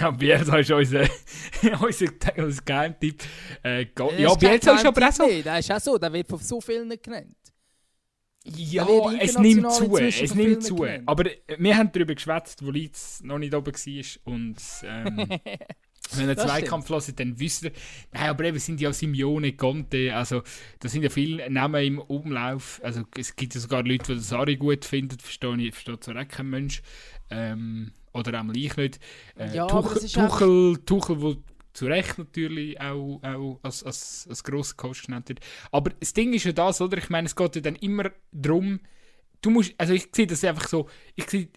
Ja, Bielsa ist unser, unser, unser Geheimtipp. Äh, Das ja, Bielsa ist aber auch so. Der ist auch so, der wird von so vielen genannt. Ja, es nimmt zu, es nimmt zu. Aber äh, wir haben darüber geschwätzt, wo Leeds noch nicht oben war und ähm, wenn er Zweikampf los dann wisst ihr, nein, aber eben sind ja Simeone, Conte, also da sind ja viele Namen im Umlauf, also es gibt ja sogar Leute, die das Ari gut finden, verstehe ich, versteht zwar auch kein Mensch, ähm, oder auch ich nicht. Äh, Ja, Tuchel, Tuchel, Tuchel, wo zu Recht natürlich auch, auch als, als, als grosser Coach genannt wird. Aber das Ding ist ja das, oder? Ich meine, es geht ja dann immer darum, du musst, also ich sehe das einfach so, ich sehe,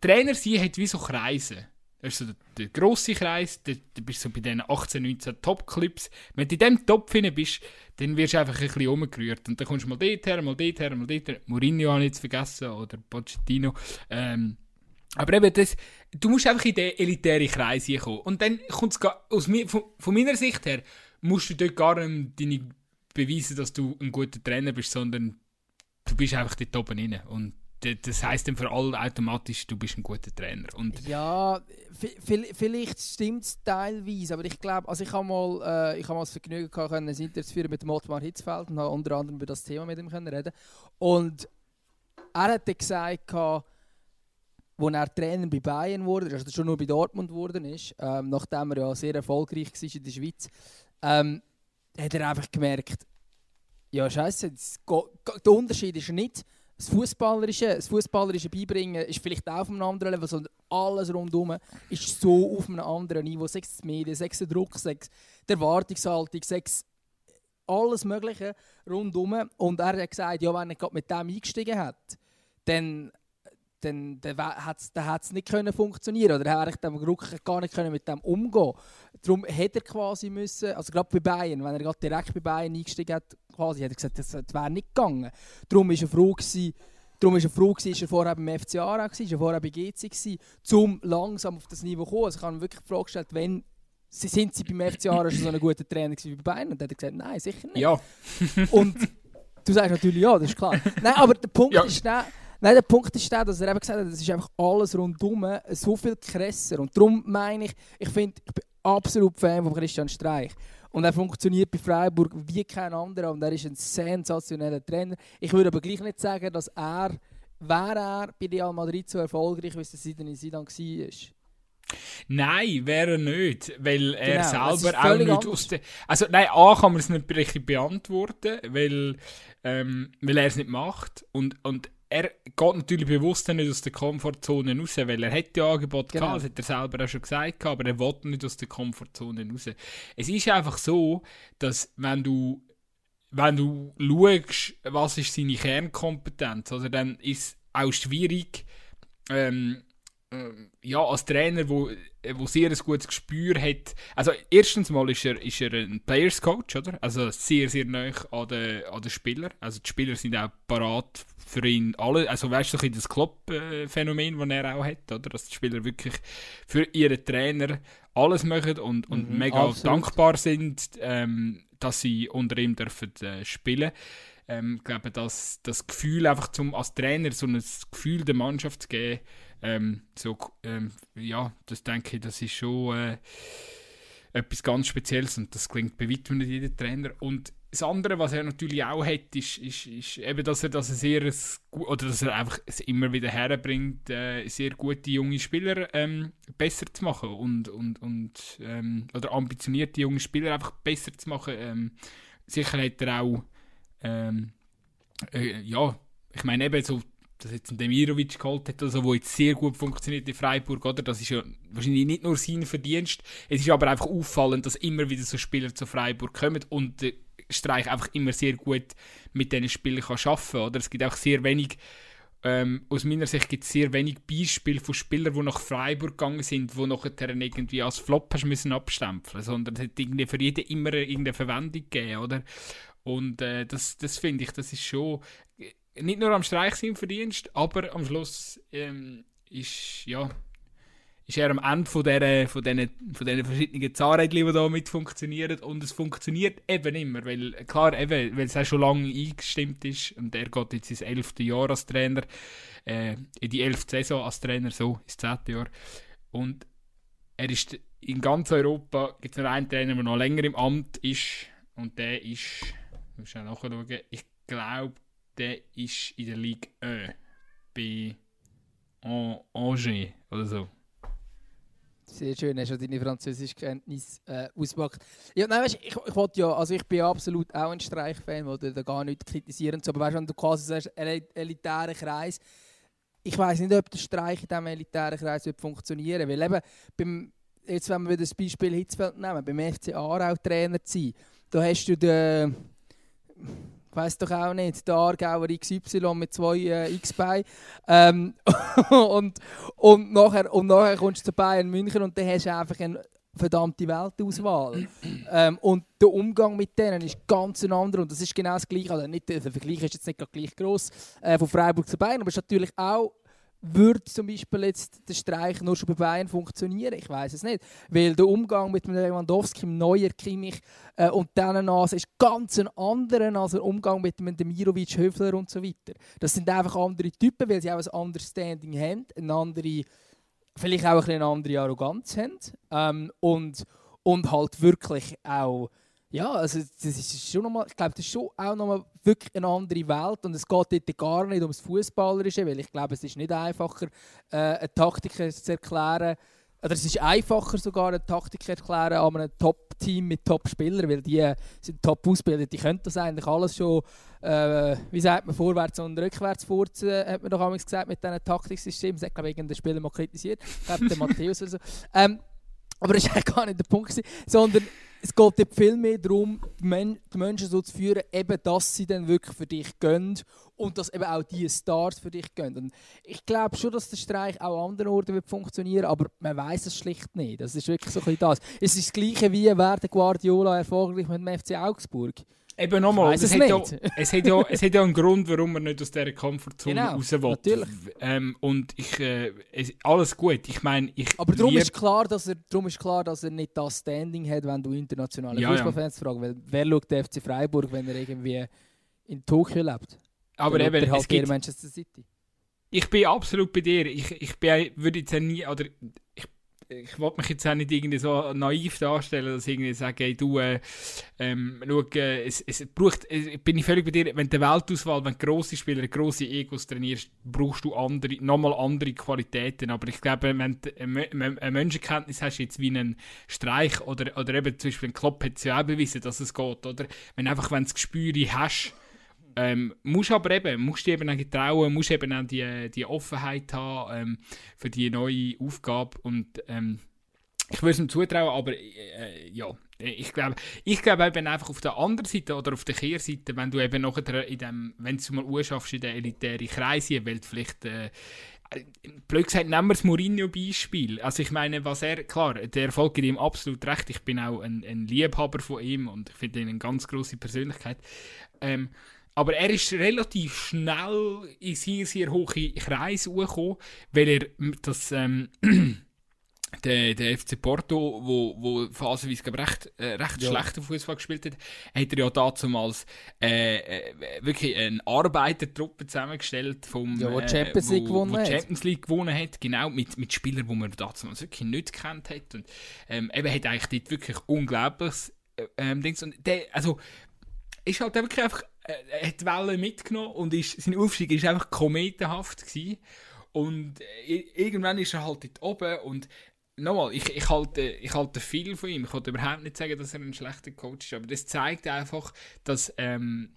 Trainer sein hat wie so Kreise. Das ist so der, der grosse Kreis, da bist du so bei diesen 18, 19 Top-Clips. Wenn du in diesem Topf hinein bist, dann wirst du einfach ein bisschen umgerührt. Und dann kommst du mal dort her, mal dort her, mal dort her. Mourinho habe ich jetzt vergessen, oder Pochettino. Ähm, aber eben, das, du musst einfach in den elitären Kreis kommen. Und dann kommt es von, von meiner Sicht her, musst du dort gar nicht deine beweisen, dass du ein guter Trainer bist, sondern du bist einfach dort oben rein. Und das heisst dann für alle automatisch, du bist ein guter Trainer. Und Ja, vi- vi- vielleicht stimmt es teilweise, aber ich glaube, also ich habe mal, äh, ich mal das Vergnügen gehabt, ein Interview zu führen mit Ottmar Hitzfeld und habe unter anderem über das Thema mit ihm können reden. Und er hat dann gesagt, als er Trainer bei Bayern wurde, also schon nur bei Dortmund geworden ist, ähm, nachdem er ja sehr erfolgreich war in der Schweiz, ähm, hat er einfach gemerkt, ja scheiße, der Unterschied ist nicht das Fußballerische, das Fußballerische beibringen ist vielleicht auch auf einem anderen Level, sondern alles rundherum ist so auf einem anderen Niveau, die Medien, der Druck, die Erwartungshaltung, sei es alles Mögliche rundherum. Und er hat gesagt, ja, wenn er gerade mit dem eingestiegen hat, dann dann, dann es dann hat's nicht können funktionieren oder er hat dem gar nicht können mit dem umgehen. Darum hätte er quasi müssen, also gerade bei Bayern, wenn er gerade direkt bei Bayern eingestiegen hat, quasi, hat er gesagt, das, das wäre nicht gegangen. Darum ist er froh gewesen, Darum ist er froh, gewesen, ist er vorher beim FC Aarau, ist er vorher bei GC, gewesen, um langsam auf das Niveau zu kommen. Also ich habe mir wirklich die Frage gestellt, wenn, sie- sind sie beim FC Aarau schon so ein guter Trainer wie bei Bayern? Und dann hat er gesagt, nein, sicher nicht. ja, Und du sagst natürlich ja, das ist klar. Nein, aber der Punkt Ja. ist der, nein, der Punkt ist der, dass er eben gesagt hat, es ist einfach alles rundum so viel krasser. Und darum meine ich, ich finde, ich bin absolut Fan von Christian Streich. Und er funktioniert bei Freiburg wie kein anderer und er ist ein sensationeller Trainer. Ich würde aber gleich nicht sagen, dass er, wäre er bei Real Madrid so erfolgreich, wie es der Zidane Zidane war. Nein, wäre er nicht, weil er Genau, selber auch nicht anders. aus der... Also nein, A kann man es nicht richtig beantworten, weil, ähm, weil er es nicht macht und, und er geht natürlich bewusst nicht aus der Komfortzone raus, weil er hat ja Angebot Genau. gehabt, das hat er selber auch schon gesagt, aber er will nicht aus der Komfortzone raus. Es ist einfach so, dass wenn du wenn du schaust, was ist seine Kernkompetenz, also dann ist es auch schwierig, ähm, ja, als Trainer, wo, äh, wo sehr ein gutes Gespür hat. Also erstens mal ist er, ist er ein Players Coach, oder? Also sehr, sehr nah an den, an den Spieler. Also die Spieler sind auch parat für ihn alle. Also weißt du, das Klopp-Phänomen, das er auch hat, oder? Dass die Spieler wirklich für ihren Trainer alles machen und, und Mhm, mega absolut. dankbar sind, ähm, dass sie unter ihm dürfen äh, spielen. Ähm, ich glaube, dass das Gefühl einfach zum, als Trainer so ein Gefühl der Mannschaft zu geben, ähm, so, ähm, ja, das denke ich, das ist schon äh, etwas ganz Spezielles und das klingt bei weitem nicht jeder Trainer. Und das andere, was er natürlich auch hat, ist, ist, ist eben, dass er, dass er sehr, oder dass er einfach es immer wieder herbringt, äh, sehr gute junge Spieler ähm, besser zu machen und, und, und ähm, oder ambitionierte junge Spieler einfach besser zu machen. Ähm, sicher hat er auch, ähm, äh, ja, ich meine eben so, dass jetzt ein Demirovic geholt hat, also, wo jetzt sehr gut funktioniert in Freiburg, oder? Das ist ja wahrscheinlich nicht nur sein Verdienst. Es ist aber einfach auffallend, dass immer wieder so Spieler zu Freiburg kommen und der Streich einfach immer sehr gut mit diesen Spielern kann arbeiten oder? Es gibt auch sehr wenig Ähm, aus meiner Sicht gibt es sehr wenig Beispiele von Spielern, die nach Freiburg gegangen sind, die nachher irgendwie als Flop hast müssen abstempeln sondern es hat irgendwie für jeden immer irgendeine Verwendung gegeben, oder? Und äh, das, das finde ich, das ist schon nicht nur am Streich sein Verdienst, aber am Schluss ähm, ist, ja, ist er am Ende von diesen von diesen, von diesen verschiedenen Zahnrädchen, die da mit funktionieren. Und es funktioniert eben immer, weil klar, eben, weil es auch schon lange eingestimmt ist und er geht jetzt ins elfte Jahr als Trainer, äh, in die elfte Saison als Trainer, so ins zehnte Jahr. Und er ist in ganz Europa, gibt es nur einen Trainer, der noch länger im Amt ist und der ist, ich muss nachschauen, ich glaube, der ist in der Ligue 1 bei Angers oder so. Sehr schön, hast du deine Französischkenntnis äh, ausgepackt. Ja, nein, weißt, ich, ich ja, also ich bin absolut auch ein Streich-Fan, wo da gar nicht kritisieren aber weißt, wenn du quasi sagst, elitärer Kreis, ich weiß nicht, ob der Streich in diesem elitären Kreis wird funktionieren weil eben, beim, jetzt wenn wir wieder das Beispiel Hitzfeld nehmen, beim FC Aarau Trainer zu sein, da hast du den weiß doch auch nicht, der Aargauer XY mit zwei äh, X-Beinen. Ähm, und, und, nachher, und nachher kommst du zu Bayern München und dann hast du einfach eine verdammte Weltauswahl. ähm, und der Umgang mit denen ist ganz ein anderer und das ist genau das Gleiche. Also nicht, der Vergleich ist jetzt nicht gleich groß äh, von Freiburg zu Bayern, aber es ist natürlich auch würde zum Beispiel jetzt der Streich nur schon bei Bayern funktionieren? Ich weiß es nicht. Weil der Umgang mit Lewandowski, dem Neuer, Kimmich äh, und diesen Nase ist ganz ein anderer als der Umgang mit dem Demirovic, Höfler und so weiter. Das sind einfach andere Typen, weil sie auch ein anderes Standing haben, eine andere, vielleicht auch eine andere Arroganz haben ähm, und, und halt wirklich auch ja, also das ist schon noch ich glaube, das ist schon auch nochmal wirklich eine andere Welt und es geht dort gar nicht ums Fußballerische, weil ich glaube, es ist nicht einfacher, äh, eine Taktik zu erklären, oder es ist einfacher sogar eine Taktik zu erklären an einem Top-Team mit Top-Spielern, weil die sind top ausgebildet, die können das eigentlich alles schon, äh, wie sagt man, vorwärts und rückwärts furzen, hat man doch einmal gesagt mit diesen Taktiksystemen, das hat glaube ich irgendein Spieler mal kritisiert, ich glaube der Matthäus oder so. Ähm, aber das war gar nicht der Punkt, sondern es geht dort viel mehr darum, die, Men die, Menschen so zu führen, eben, dass sie dann wirklich für dich gehen und dass eben auch die Stars für dich gehen. Ich glaube schon, dass der Streich auch an anderen Orten wird funktionieren, aber man weiß es schlicht nicht. Das ist wirklich so ein das. Es ist das Gleiche wie wäre Guardiola erfolgreich mit dem FC Augsburg. Eben nochmal, es, es, hat ja, es, hat ja, es hat ja einen Grund, warum man nicht aus dieser Komfortzone genau, raus will. Natürlich. Ähm, und ich, äh, es, alles gut. Ich meine, ich. Aber darum ist, klar, dass er, darum ist klar, dass er nicht das Standing hat, wenn du internationale ja, Fußballfans ja. fragst. Weil wer schaut der FC Freiburg, wenn er irgendwie in Tokio lebt? Aber eben, halt es gibt, Manchester City. Ich bin absolut bei dir. Ich, ich bin, würde jetzt nie, oder ich ich wollte mich jetzt auch nicht irgendwie so naiv darstellen, dass ich irgendwie sage, hey, du, äh, ähm, schau, äh, es, es braucht, äh, bin ich völlig bei dir, wenn die Weltauswahl, wenn grosse Spieler grosse Egos trainierst, brauchst du andere, nochmal andere Qualitäten, aber ich glaube, wenn du eine Menschenkenntnis hast, jetzt wie einen Streich oder, oder eben zum Beispiel ein Klopp hat es ja auch bewiesen, dass es geht, oder? Wenn einfach, wenn du das Gespür hast, ähm, musst aber eben, musst dich eben auch trauen, musst eben auch die, die Offenheit haben ähm, für die neue Aufgabe und ähm, ich würde es ihm zutrauen, aber äh, ja, ich glaube, ich glaube eben einfach auf der anderen Seite oder auf der Kehrseite, wenn du eben nachher in dem, wenn du mal anschaffst in den elitären Kreisen, weil vielleicht äh, blöd gesagt, nehmen wir das Mourinho-Beispiel. Also ich meine, was er, klar, der Erfolg gibt ihm absolut recht. Ich bin auch ein, ein Liebhaber von ihm und ich finde ihn eine ganz große Persönlichkeit. Ähm, aber er ist relativ schnell in sehr, sehr hohe Kreise gekommen, weil er das, ähm, der, der FC Porto, wo, wo phasenweise recht, äh, recht ja. schlechten Fußball gespielt hat, hat er ja damals äh, äh, wirklich eine Arbeitertruppe zusammengestellt, vom, ja, wo äh, Champions League gewonnen wo Champions League gewonnen hat, genau, mit, mit Spielern, die man damals wirklich nicht kennt hat. Und ähm, eben hat eigentlich dort wirklich unglaubliches äh, ähm, Dings. Und der, also, ist halt wirklich einfach er hat die Welle mitgenommen und ist, sein Aufstieg war einfach kometenhaft. Gewesen. Und äh, irgendwann ist er halt dort oben und nochmal, ich, ich, halte, ich halte viel von ihm. Ich wollte überhaupt nicht sagen, dass er ein schlechter Coach ist, aber das zeigt einfach, dass ähm,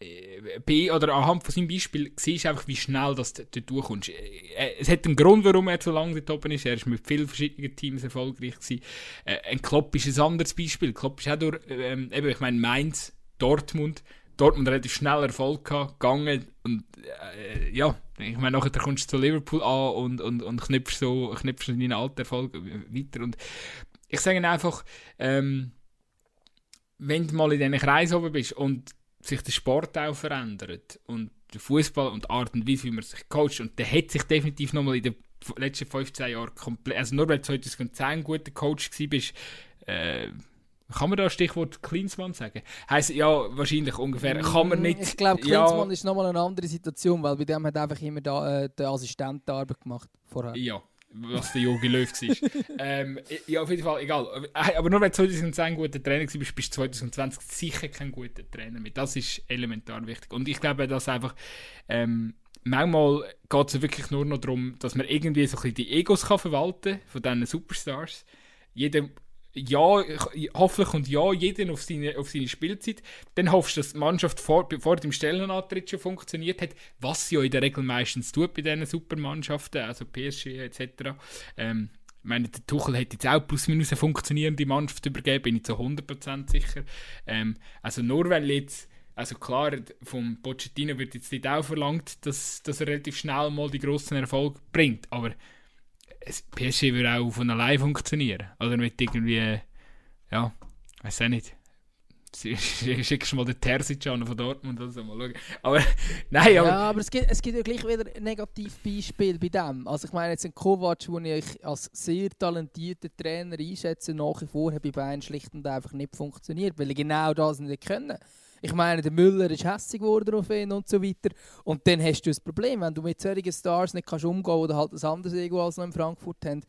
äh, B oder anhand von seinem Beispiel siehst einfach, wie schnell das du durchkommst. Äh, es hat einen Grund, warum er so lange dort oben ist. Er ist mit vielen verschiedenen Teams erfolgreich gewesen. Ein Klopp ist ein anderes Beispiel. Klopp ist auch durch, ähm, eben, ich meine, Mainz, Dortmund, Dortmund relativ schnell Erfolg gehabt, gegangen und äh, ja, ich meine, nachher kommst du zu Liverpool an und, und, und knüpfst so knüpfst deinen alten Erfolg weiter. Und ich sage einfach, ähm, wenn du mal in diesen Kreis oben bist und sich der Sport auch verändert und der Fußball und die Art und Weise, wie man sich coacht, und der hat sich definitiv nochmal in den letzten 15 Jahren komplett, also nur weil du 2010 ein guter Coach warst, äh, kann man da Stichwort Klinsmann sagen? Heißt ja wahrscheinlich ungefähr. Kann man nicht. Ich glaube, Klinsmann ja, ist nochmal eine andere Situation, weil bei dem hat einfach immer da, äh, der Assistent die Arbeit gemacht vorher. Ja, was der Jogi Löw war. ähm, ja, auf jeden Fall, egal. Aber nur wenn du 2010 ein guter Trainer warst, bist du 2020 sicher kein guter Trainer mehr. Das ist elementar wichtig. Und ich glaube, dass einfach ähm, manchmal geht es wirklich nur noch darum, dass man irgendwie so ein bisschen die Egos kann verwalten von diesen Superstars. Jeder ja, hoffentlich kommt ja jeder auf seine, auf seine Spielzeit. Dann hoffst du, dass die Mannschaft vor, vor dem Stellenantritt schon funktioniert hat, was sie ja in der Regel meistens tut bei diesen Supermannschaften, also PSG etc. Ähm, ich meine, der Tuchel hat jetzt auch plus minus eine funktionierende Mannschaft übergeben, bin ich zu 100% sicher. Ähm, also nur weil jetzt, also klar, vom Pochettino wird jetzt nicht auch verlangt, dass, dass er relativ schnell mal die grossen Erfolge bringt, aber PSG würde auch von allein funktionieren. Oder mit irgendwie, ja, weiß auch nicht. Schickst du mal den Terzic an von Dortmund oder so, mal schauen. Aber, nein, aber... Ja, aber es gibt, es gibt ja gleich wieder ein Negativbeispiel bei dem. Also ich meine jetzt einen Kovac, den ich als sehr talentierten Trainer einschätze, nach wie vor hat bei Bayern schlicht und einfach nicht funktioniert, weil er genau das nicht können. Ich meine, der Müller ist hässlich geworden auf ihn und so weiter. Und dann hast du das Problem, wenn du mit solchen Stars nicht kannst umgehen oder halt ein anderes Ego als noch in Frankfurt haben.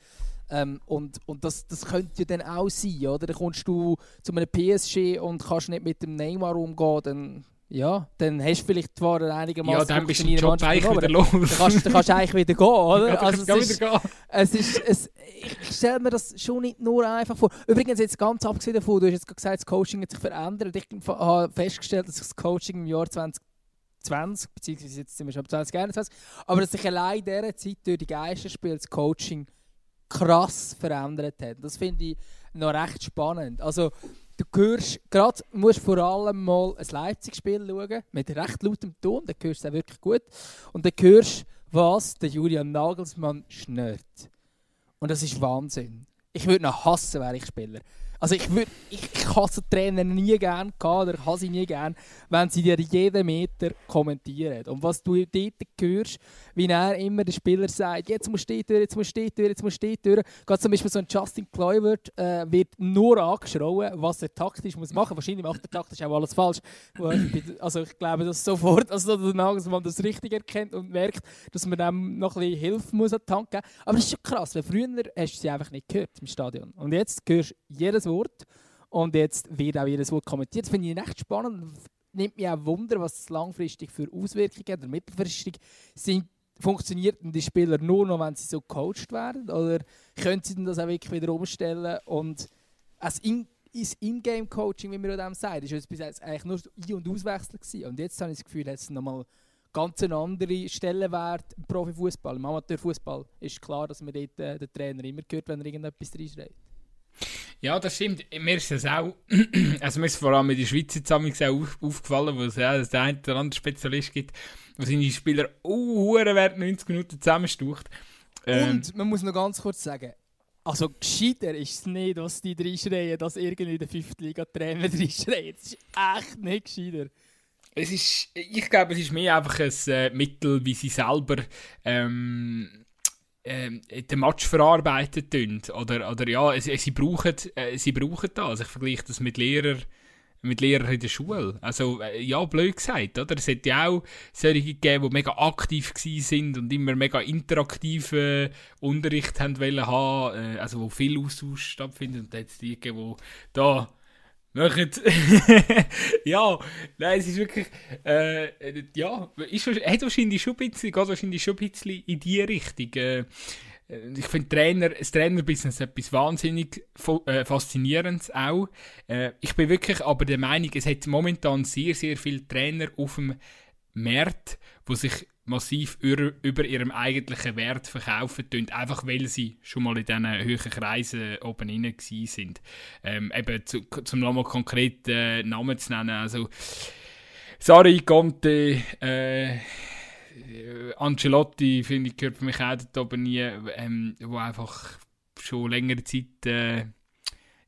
Ähm, und und das, das könnte ja dann auch sein, oder? Dann kommst du zu einem PSG und kannst nicht mit dem Neymar umgehen, dann ja, dann hast du vielleicht zwar einigermaßen Ja, dann bist du Job eigentlich wieder los. Dann kannst, dann kannst du eigentlich wieder gehen, oder? Ja, also es ist, gehen. Es ist, es, ich stelle mir das schon nicht nur einfach vor. Übrigens, jetzt ganz abgesehen davon, du hast jetzt gesagt, das Coaching hat sich verändert. Ich habe festgestellt, dass sich das Coaching im Jahr 2020, beziehungsweise jetzt sind wir schon 2021, aber dass sich allein in dieser Zeit durch die Geisterspiele das Coaching krass verändert hat. Das finde ich noch recht spannend. Also, du hörst, gerade musst vor allem mal ein Leipzig-Spiel schauen, mit recht lautem Ton, dann hörst du es wirklich gut. Und dann hörst was der Julian Nagelsmann schnürt. Und das ist Wahnsinn. Ich würde noch hassen, wäre ich Spieler. Also ich, würd, ich, ich so Trainer nie gern oder habe sie nie gern, wenn sie dir jeden Meter kommentieren. Und was du dort hörst, wie er immer der Spieler sagt, jetzt musst du durch, jetzt musst du durch, jetzt musst du durch. Gerade zum Beispiel so ein Justin Kluivert äh, wird nur angeschrien, was er taktisch muss machen. Wahrscheinlich macht er taktisch auch alles falsch. Also ich glaube, dass sofort, also der Nagelsmann das richtig erkennt und merkt, dass man dem noch ein bisschen Hilfe muss an die Hand geben. Aber das ist schon krass, weil früher hast du sie einfach nicht gehört im Stadion. Und jetzt hörst du jedes Wort Wort. Und jetzt wird auch jedes Wort kommentiert. Das finde ich echt spannend. Nimmt mich auch Wunder, was es langfristig für Auswirkungen hat. Oder mittelfristig sind, funktioniert die Spieler nur noch, wenn sie so gecoacht werden? Oder können sie das auch wirklich wieder umstellen? Und ist Ingame-Coaching, wie man dem sagt, ist bis jetzt eigentlich nur Ein- und Auswechseln. Und jetzt habe ich das Gefühl, es nochmal ganz eine andere Stellenwert im Profifußball. Im Amateurfußball ist klar, dass man dort äh, den Trainer immer hört, wenn er irgendetwas reinschreit. Ja, das stimmt. Mir ist das auch, also mir ist vor allem in der Schweiz jetzt auch auf, aufgefallen, wo es ja den einen oder anderen Spezialist gibt, wo seine Spieler uh, Wert 90 Minuten zusammenstaucht. Ähm, Und man muss noch ganz kurz sagen, also gescheiter ist es nicht, was die drei schreien, dass irgendwie in der 5. Liga Trainer drei schreien. Das ist echt nicht gescheiter. Es ist, ich glaube, es ist mehr einfach ein äh, Mittel, wie sie selber ähm, ähm, den Match verarbeitet tun. Oder, oder ja, sie, sie, brauchen, äh, sie brauchen das. Ich vergleiche das mit Lehrern mit Lehrern in der Schule. Also, äh, ja, blöd gesagt, oder? Es hat ja auch solche gegeben, die mega aktiv sind und immer mega interaktiven Unterricht haben wollen haben, äh, also wo viel Austausch stattfindet. Und dann hat es die gegeben, die da machen. ja, nein, es ist wirklich, äh, ja, ist, hat wahrscheinlich schon ein bisschen, geht wahrscheinlich schon ein bisschen in die Richtung. Äh, ich finde Trainer, das Trainerbusiness etwas wahnsinnig äh, Faszinierendes auch. Äh, ich bin wirklich aber der Meinung, es hat momentan sehr, sehr viele Trainer auf dem Markt, die sich massiv über, ihrem eigentlichen Wert verkaufen tun, einfach weil sie schon mal in diesen höheren Kreisen oben rein sind. Ähm, eben zu, zum nochmal konkret äh, Namen zu nennen, also Sari Conte, äh, Ancelotti, finde ich, gehört für mich auch dort oben nie, ähm, wo einfach schon längere Zeit äh,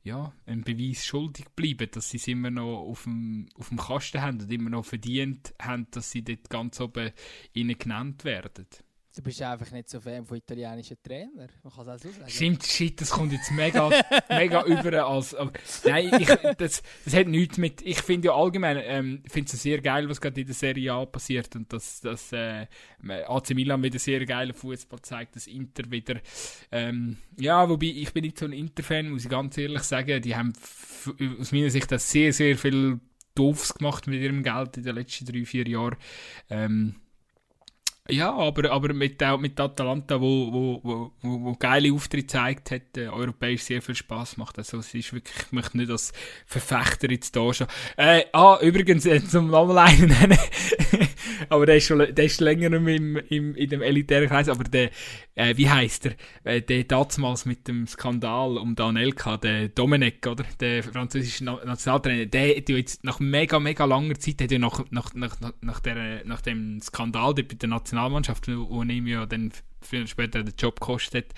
ja, einen Beweis schuldig bleiben, dass sie es immer noch auf dem, auf dem Kasten haben und immer noch verdient haben, dass sie dort ganz oben ihnen genannt werden. Du bist einfach nicht so Fan von italienischen Trainern. Man kann es auch so sagen. Stimmt, shit, das kommt jetzt mega, mega über als. Aber, nein, ich, das, das hat nichts mit. Ich finde ja allgemein, ähm, finde es sehr geil, was gerade in der Serie A passiert und dass, dass äh, AC Milan wieder sehr geilen Fußball zeigt, dass Inter wieder. Ähm, ja, wobei ich bin nicht so ein Inter-Fan, muss ich ganz ehrlich sagen. Die haben aus meiner Sicht sehr, sehr viel Doofs gemacht mit ihrem Geld in den letzten drei, vier Jahren. Ähm, ja, aber, aber mit, auch mit Atalanta, wo, wo, wo, wo, geile Auftritte gezeigt hat, äh, europäisch sehr viel Spaß macht. Also es ist wirklich, ich möchte nicht als Verfechter jetzt da schon. Äh, ah, übrigens, äh, zum nochmal einen nennen. aber der ist schon, der ist länger im, im, in dem elitären Kreis, aber der, äh, wie heisst er? Äh, der damals mit dem Skandal um Danelka, der Domenech, oder? Der französische Nationaltrainer, der hat jetzt nach mega, mega langer Zeit, hat ja nach, nach, nach, nach, der, nach dem Skandal bei der Nationalmannschaft, wo ihm ja dann früher später den Job gekostet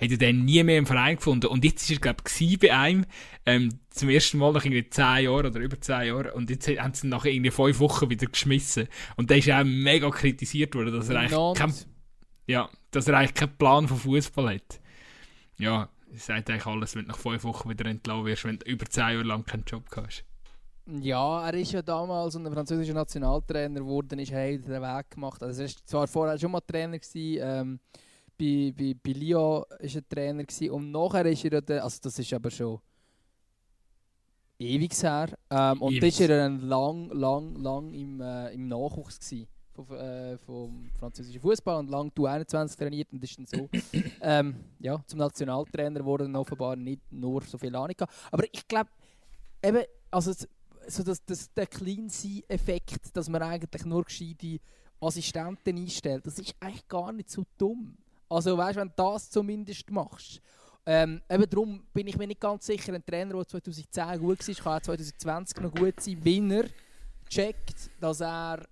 hat, er dann nie mehr im Verein gefunden. Und jetzt ist er, glaube ich, bei einem, ähm, zum ersten Mal nach irgendwie 10 Jahren oder über 10 Jahren. Und jetzt haben sie ihn nach irgendwie 5 Wochen wieder geschmissen. Und der ist auch mega kritisiert worden, dass er eigentlich kein, ja, dass er eigentlich keinen Plan von Fußball hat. Ja, sagt eigentlich alles, wenn du nach 5 Wochen wieder entlassen wirst, wenn du über 10 Jahre lang keinen Job hast. Ja, er ist ja damals ein französischer Nationaltrainer geworden, ist er den Weg gemacht. Also er war zwar vorher schon mal Trainer gewesen, ähm, bei, bei, bei Lyon war er Trainer gewesen, und nachher ist er der, also das ist aber schon ewig her, ähm, und ewig. ist er dann lang, lang, lang im, äh, im Nachwuchs gewesen vom, äh, vom französischen Fußball und lang du 21 trainiert und ist dann so ähm, ja, zum Nationaltrainer geworden, offenbar nicht nur so viel Ahnung gehabt. Aber ich glaube, eben, also so das, das, der Clean-Effekt, dass man eigentlich nur gescheite Assistenten einstellt, das ist eigentlich gar nicht so dumm. Also weißt, wenn du das zumindest machst. Ähm, eben darum bin ich mir nicht ganz sicher, ein Trainer, der 2010 gut war, kann auch 2020 noch gut sein, wenn er checkt, dass er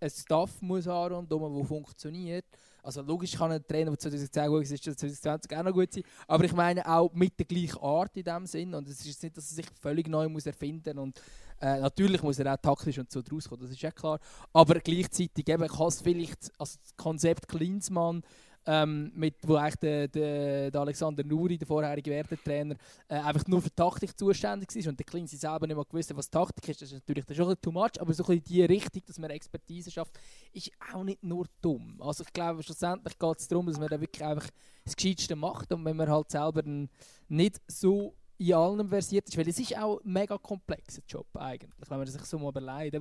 ein Staff muss haben rundherum, der funktioniert. Also logisch kann ein Trainer, der 2010 gut ist, 2020 auch noch gut sein. Aber ich meine auch mit der gleichen Art in dem Sinn. Und es ist nicht, dass er sich völlig neu muss erfinden muss. Äh, natürlich muss er auch taktisch und so draus kommen, das ist ja klar. Aber gleichzeitig eben kann es vielleicht, das Konzept Klinsmann, ähm, mit, wo eigentlich der, der, der Alexander Nuri, der vorherige Werder-Trainer, äh, einfach nur für Taktik zuständig ist und der Kleinsi selber nicht mal gewusst was Taktik ist, das ist natürlich das ist schon ein too much, aber so in die Richtung, dass man Expertise schafft, ist auch nicht nur dumm. Also ich glaube, schlussendlich geht es darum, dass man da wirklich einfach das Gescheiteste macht. Und wenn man halt selber nicht so in allem versiert ist, weil es ist auch ein mega komplexer Job eigentlich, wenn man sich so mal überlegt.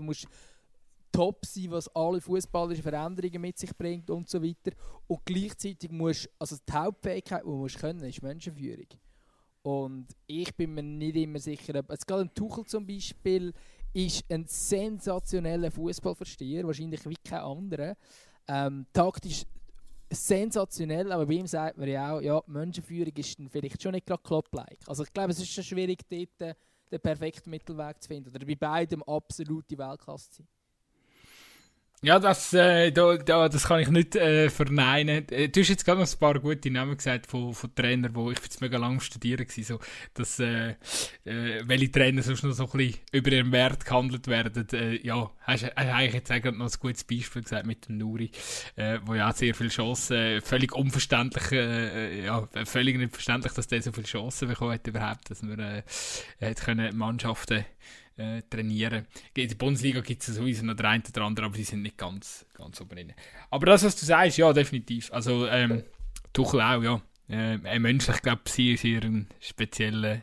Top sein, was alle fußballerischen Veränderungen mit sich bringt und so weiter. Und gleichzeitig muss also die Hauptfähigkeit, die man können, ist Menschenführung. Und ich bin mir nicht immer sicher, ob es gerade ein Tuchel zum Beispiel ist ein sensationeller Fußballversteher, wahrscheinlich wie kein anderer. Ähm, taktisch sensationell, aber bei ihm sagt man ja auch, ja, Menschenführung ist dann vielleicht schon nicht gerade Klopp-like. Also ich glaube, es ist schon schwierig, dort den perfekten Mittelweg zu finden oder bei beidem absolute Weltklasse zu sein. Ja, das, äh, da, da, das kann ich nicht äh, verneinen. Äh, du hast jetzt gerade noch ein paar gute Namen gesagt von, von Trainern, wo ich jetzt mega lange studieren war, so, dass äh, äh, welche Trainer sonst noch so ein bisschen über ihren Wert gehandelt werden. Äh, ja, hast du eigentlich jetzt eigentlich noch ein gutes Beispiel gesagt mit dem Nuri, äh, wo ja sehr viele Chancen, äh, völlig unverständlich, äh, ja, völlig nicht verständlich, dass der so viele Chancen bekommen hat überhaupt, dass wir äh, hat können Mannschaften äh, trainieren. In der Bundesliga gibt es sowieso noch der eine oder andere, aber die sind nicht ganz, ganz oben drin. Aber das, was du sagst, ja, definitiv. Also, ähm, Tuchel auch, ja. Äh, menschlich, glaube sie ist eher ein spezieller,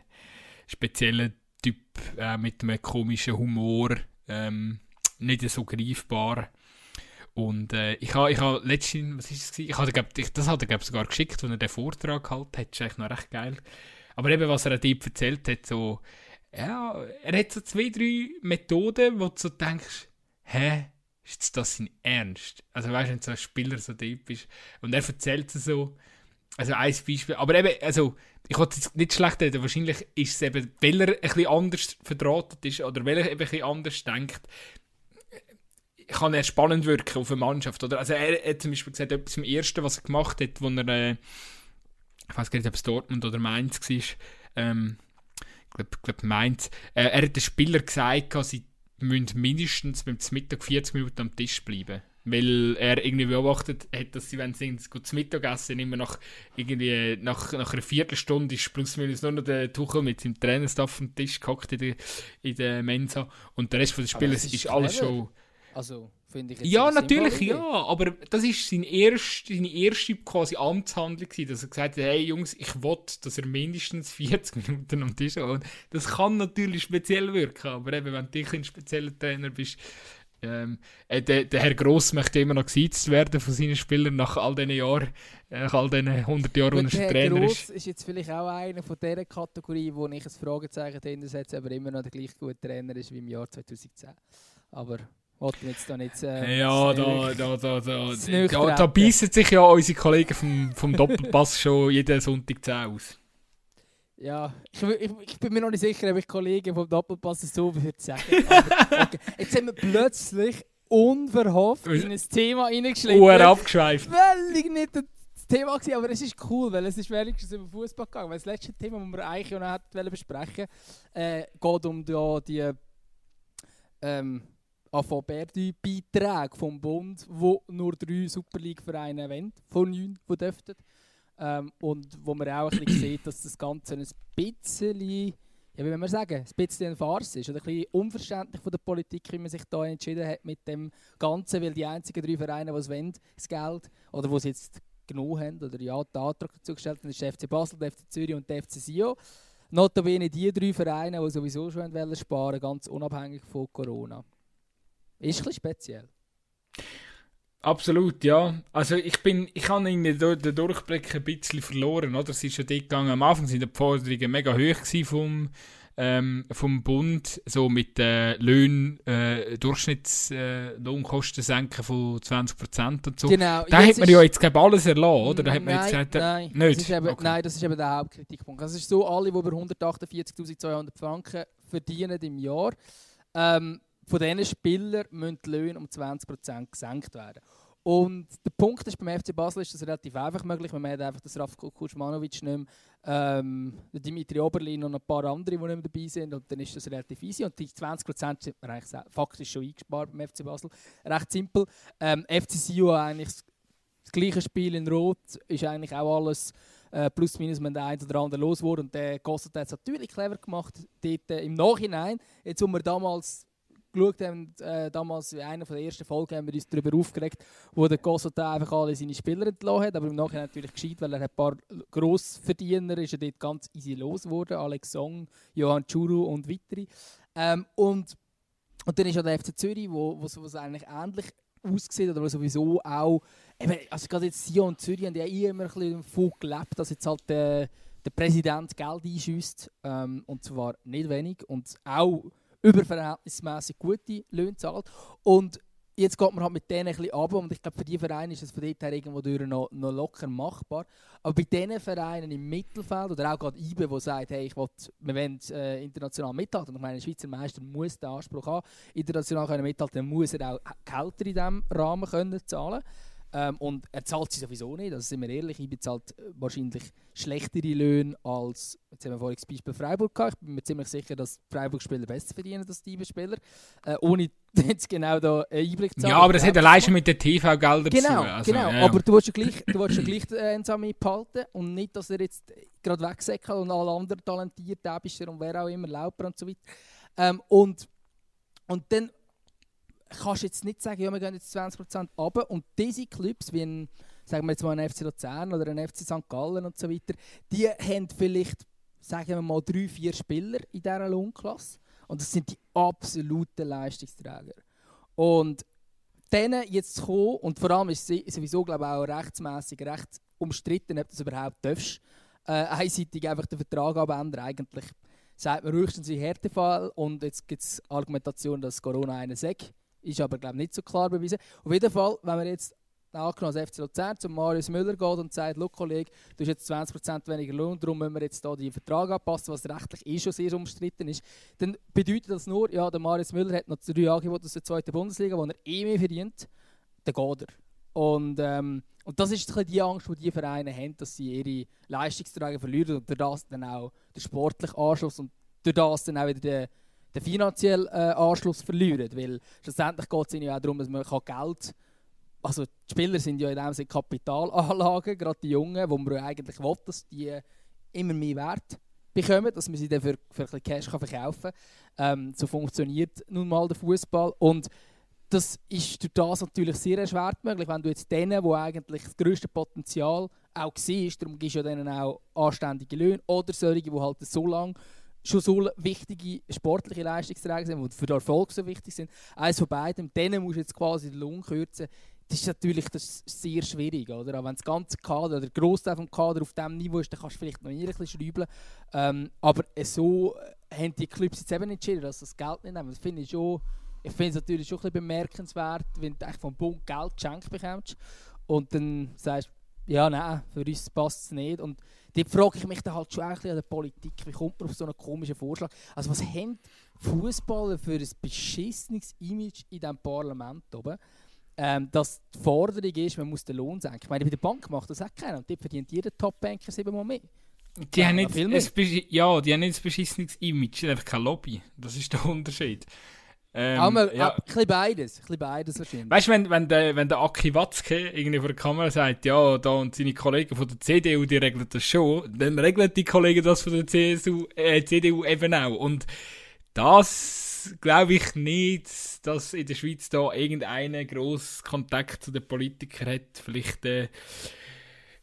spezieller Typ äh, mit einem komischen Humor. Ähm, nicht so greifbar. Und äh, ich habe ich ha letztens, was ist es Ich hatte, glaub, ich, das hat er glaub, sogar geschickt, als er den Vortrag gehalten hat. Das ist eigentlich noch recht geil. Aber eben, was er an Typ erzählt hat, so, ja, er hat so zwei, drei Methoden, wo du so denkst, hä, ist das sein Ernst? Also weißt du, wenn so ein Spieler so typisch und er erzählt es so, also ein Beispiel, aber eben, also ich wollte es nicht schlecht reden, wahrscheinlich ist es eben, weil er ein bisschen anders verdrahtet ist oder weil er eben ein bisschen anders denkt, kann er spannend wirken auf eine Mannschaft. Oder? Also er hat zum Beispiel gesagt, etwas im Ersten, was er gemacht hat, wo er, äh, ich weiß gar nicht, ob es Dortmund oder Mainz war, ähm, ich glaube glaub Mainz, äh, er hat den Spieler gesagt, sie müssen mindestens beim Mittag 40 Minuten am Tisch bleiben. Weil er irgendwie beobachtet hat, dass sie, wenn sie gut zu Mittag essen, immer nach, irgendwie, nach, nach einer Viertelstunde ist plus minus nur noch der Tuchel mit seinem Trainerstaff am Tisch gehockt in der, in der Mensa. Und der Rest der Spieler ist, ist alles schon... Also, finde ich Ja, natürlich, ja. Aber das war seine erste, seine erste quasi Amtshandlung, gewesen, dass er gesagt hat, hey Jungs, ich will, dass er mindestens 40 Minuten am Tisch hat. Das kann natürlich speziell wirken, aber eben, wenn du ein spezieller Trainer bist, ähm, äh, der, der, Herr Gross möchte immer noch gesiezt werden von seinen Spielern nach all diesen Jahren, äh, nach all diesen 100 Jahren, wo er Trainer Gross ist. ist jetzt vielleicht auch einer von dieser Kategorie, wo ich ein Fragezeichen dahinter setze, aber immer noch der gleich gute Trainer ist wie im Jahr 2010. Aber wollten jetzt da nicht. Äh, ja, da, da, da, da, da, da beißen sich ja unsere Kollegen vom, vom Doppelpass schon jeden Sonntag 10 aus. Ja, ich, ich, ich, bin mir noch nicht sicher, ob ich Kollegen vom Doppelpass so würde sagen. okay. Jetzt haben wir plötzlich unverhofft in ein Thema reingeschlichen. Er abgeschweift. Völlig nicht das Thema gewesen, aber es ist cool, weil es ist wenigstens über Fußball gegangen. Weil das letzte Thema, das wir eigentlich noch besprechen äh, geht um die, die ähm, AVB-Beiträge vom Bund, wo nur drei Super League-Vereine wollen, von neun, die dürften. Ähm, und wo man auch ein bisschen sieht, dass das Ganze ein bisschen, ja, wie will man sagen, ein bisschen ein Farce ist. Oder ein bisschen unverständlich von der Politik, wie man sich da entschieden hat mit dem Ganzen, weil die einzigen drei Vereine, die es wollen, das Geld, oder die es jetzt genug haben, oder ja, den Antrag dazu gestellt haben, ist der FC Basel, der FC Zürich und der FC Sio. Notabene die drei Vereine, die sowieso schon wollen sparen, ganz unabhängig von Corona. Ist ein bisschen speziell. Absolut, ja. Also ich bin, ich habe irgendwie den Durchblick ein bisschen verloren, oder? Es ist ja dort gegangen, am Anfang sind die Forderungen mega hoch vom, ähm, vom Bund, so mit äh, Löhnen, äh, Durchschnittslohnkosten äh, senken von 20% und so. Genau. Da hat man ja jetzt glaube alles erlassen, oder? Da hat man nein, jetzt gesagt, äh, nein, nicht. Das ist eben, okay. Nein, das ist eben der Hauptkritikpunkt. Also es ist so, alle, die über 148'200 Franken verdienen im Jahr, ähm, von diesen Spielern müssen die Löhne um 20% gesenkt werden. Und der Punkt ist, beim FC Basel ist das relativ einfach möglich. Man hat einfach das Rafko Kuzmanovic nicht mehr, ähm, Dimitri Oberlin und ein paar andere, die nicht mehr dabei sind. Und dann ist das relativ easy. Und die 20% sind wir eigentlich faktisch schon eingespart beim FC Basel. Recht simpel. Ähm, FC Sio eigentlich das gleiche Spiel in Rot ist eigentlich auch alles äh, plus minus mit der einen oder anderen los wurde. Und der Gossett hat es natürlich clever gemacht. Dort, äh, Im Nachhinein, jetzt wo wir damals geschaut haben, äh, damals in einer der ersten Folgen haben wir uns darüber aufgeregt, wo der Gosota einfach alle seine Spieler entlassen hat, aber im Nachhinein natürlich gescheit, weil er ein paar Grossverdiener ist er dort ganz easy los geworden, Alex Song, Johann Churu und weitere. Ähm, und, und dann ist ja der FC Zürich, wo, es eigentlich ähnlich aussieht oder sowieso auch, eben, also gerade jetzt Sion und Zürich haben ja immer ein bisschen davon gelebt, dass jetzt halt der, der Präsident Geld einschüsst ähm, und zwar nicht wenig und auch überverhältnismäßig gute Löhne zahlt. Und jetzt geht man halt mit denen ein bisschen runter und ich glaube, für die Vereine ist es von dort her irgendwo durch noch, noch locker machbar. Aber bei diesen Vereinen im Mittelfeld oder auch gerade IBE, der sagt, hey, ich will, wir wollen äh, international mithalten, und ich meine, ein Schweizer Meister muss den Anspruch haben, international können mithalten, dann muss er auch Gehälter in diesem Rahmen können zahlen ähm, und er zahlt sie sowieso nicht, also sind wir ehrlich, ich bezahlt äh, wahrscheinlich schlechtere Löhne als, jetzt haben wir vorhin das Beispiel Freiburg gehabt, ich bin mir ziemlich sicher, dass Freiburg-Spieler besser verdienen als die IBE-Spieler, äh, ohne jetzt genau da einen Einblick zu haben. Ja, aber das hat allein schon mit den TV-Geldern genau, zu also, Genau, ja. aber du willst ja gleich, du willst ja gleich den Ensami behalten und nicht, dass er jetzt gerade wegsäckelt und alle anderen talentiert, Ebischer und wer auch immer, Lauper und so weiter. Ähm, und, und dann kannst jetzt nicht sagen, ja, wir gehen jetzt 20% runter. Und diese Clubs, wie ein, sagen wir jetzt mal ein FC Luzern oder ein FC St. Gallen und so weiter, die haben vielleicht, sagen wir mal, drei, vier Spieler in dieser Lohnklasse. Und das sind die absoluten Leistungsträger. Und denen jetzt zu kommen, und vor allem ist es sowieso, glaube ich, auch rechtsmäßig recht umstritten, ob du das überhaupt darfst, äh, einseitig einfach den Vertrag abändern. Eigentlich sagt man höchstens in Härtefall und jetzt gibt es Argumentation, dass Corona einen sagt ist aber glaube nicht so klar bewiesen. Auf jeden Fall, wenn wir jetzt als FC Luzern zu Marius Müller geht und sagt, «Schau Kollege, du hast jetzt 20% weniger Lohn, darum müssen wir jetzt hier den Vertrag anpassen, was rechtlich eh schon sehr umstritten ist», dann bedeutet das nur, ja, der Marius Müller hat noch drei Angebote aus der zweiten Bundesliga, wo er eh mehr verdient, dann geht er. Und, ähm, und das ist die Angst, die die Vereine haben, dass sie ihre Leistungsträger verlieren und durch das dann auch den sportlichen Anschluss und durch das dann auch wieder den, den finanziellen äh, Anschluss verlieren. Weil schlussendlich geht es ihnen ja auch darum, dass man Geld kann also die Spieler sind ja in dem Sinne Kapitalanlagen, gerade die Jungen, wo man eigentlich will, dass die immer mehr Wert bekommen, dass man sie dann für, für ein bisschen Cash kann verkaufen kann. Ähm, so funktioniert nun mal der Fußball und das ist durch das natürlich sehr erschwert möglich, wenn du jetzt denen, wo eigentlich das grösste Potenzial auch siehst, darum gibst du ja denen auch anständige Löhne oder solche, die halt so lange schon so wichtige sportliche Leistungsträger sind, die für den Erfolg so wichtig sind. Eines von beiden, denen musst du jetzt quasi den Lohn kürzen das ist natürlich das sehr schwierig. Oder? Auch wenn das ganze Kader, oder der Großteil des Kader auf diesem Niveau ist, dann kannst du vielleicht noch ein bisschen schrauben. Ähm, aber so haben die Clubs jetzt eben entschieden, dass sie das Geld nicht nehmen. Das finde ich schon, ich finde es natürlich schon ein bisschen bemerkenswert, wenn du vom Bund Geld geschenkt bekommst und dann sagst ja, nein, für uns passt es nicht. Und dort frage ich mich dann halt schon ein bisschen an der Politik, wie kommt man auf so einen komischen Vorschlag? Also was haben Fußballer für ein beschissenes Image in diesem Parlament oben? ähm, dass die Forderung ist, man muss den Lohn senken. Ich meine, bei der Bank macht das auch keiner und dort verdient jeder Top-Banker siebenmal mehr. Die haben nicht ein, ja, die haben nicht ein beschissenes Image, einfach kein Lobby. Das ist der Unterschied. Ähm, Aber ja. ein bisschen beides, ein bisschen beides wahrscheinlich. Weißt du, wenn, wenn, der, wenn der Aki Watzke irgendwie vor der Kamera sagt, ja, da und seine Kollegen von der CDU, die regeln das schon, dann regeln die Kollegen das von der CSU, äh, CDU eben auch. Und das glaube ich nicht, dass in der Schweiz da irgendeinen grossen Kontakt zu den Politikern hat. Vielleicht, äh,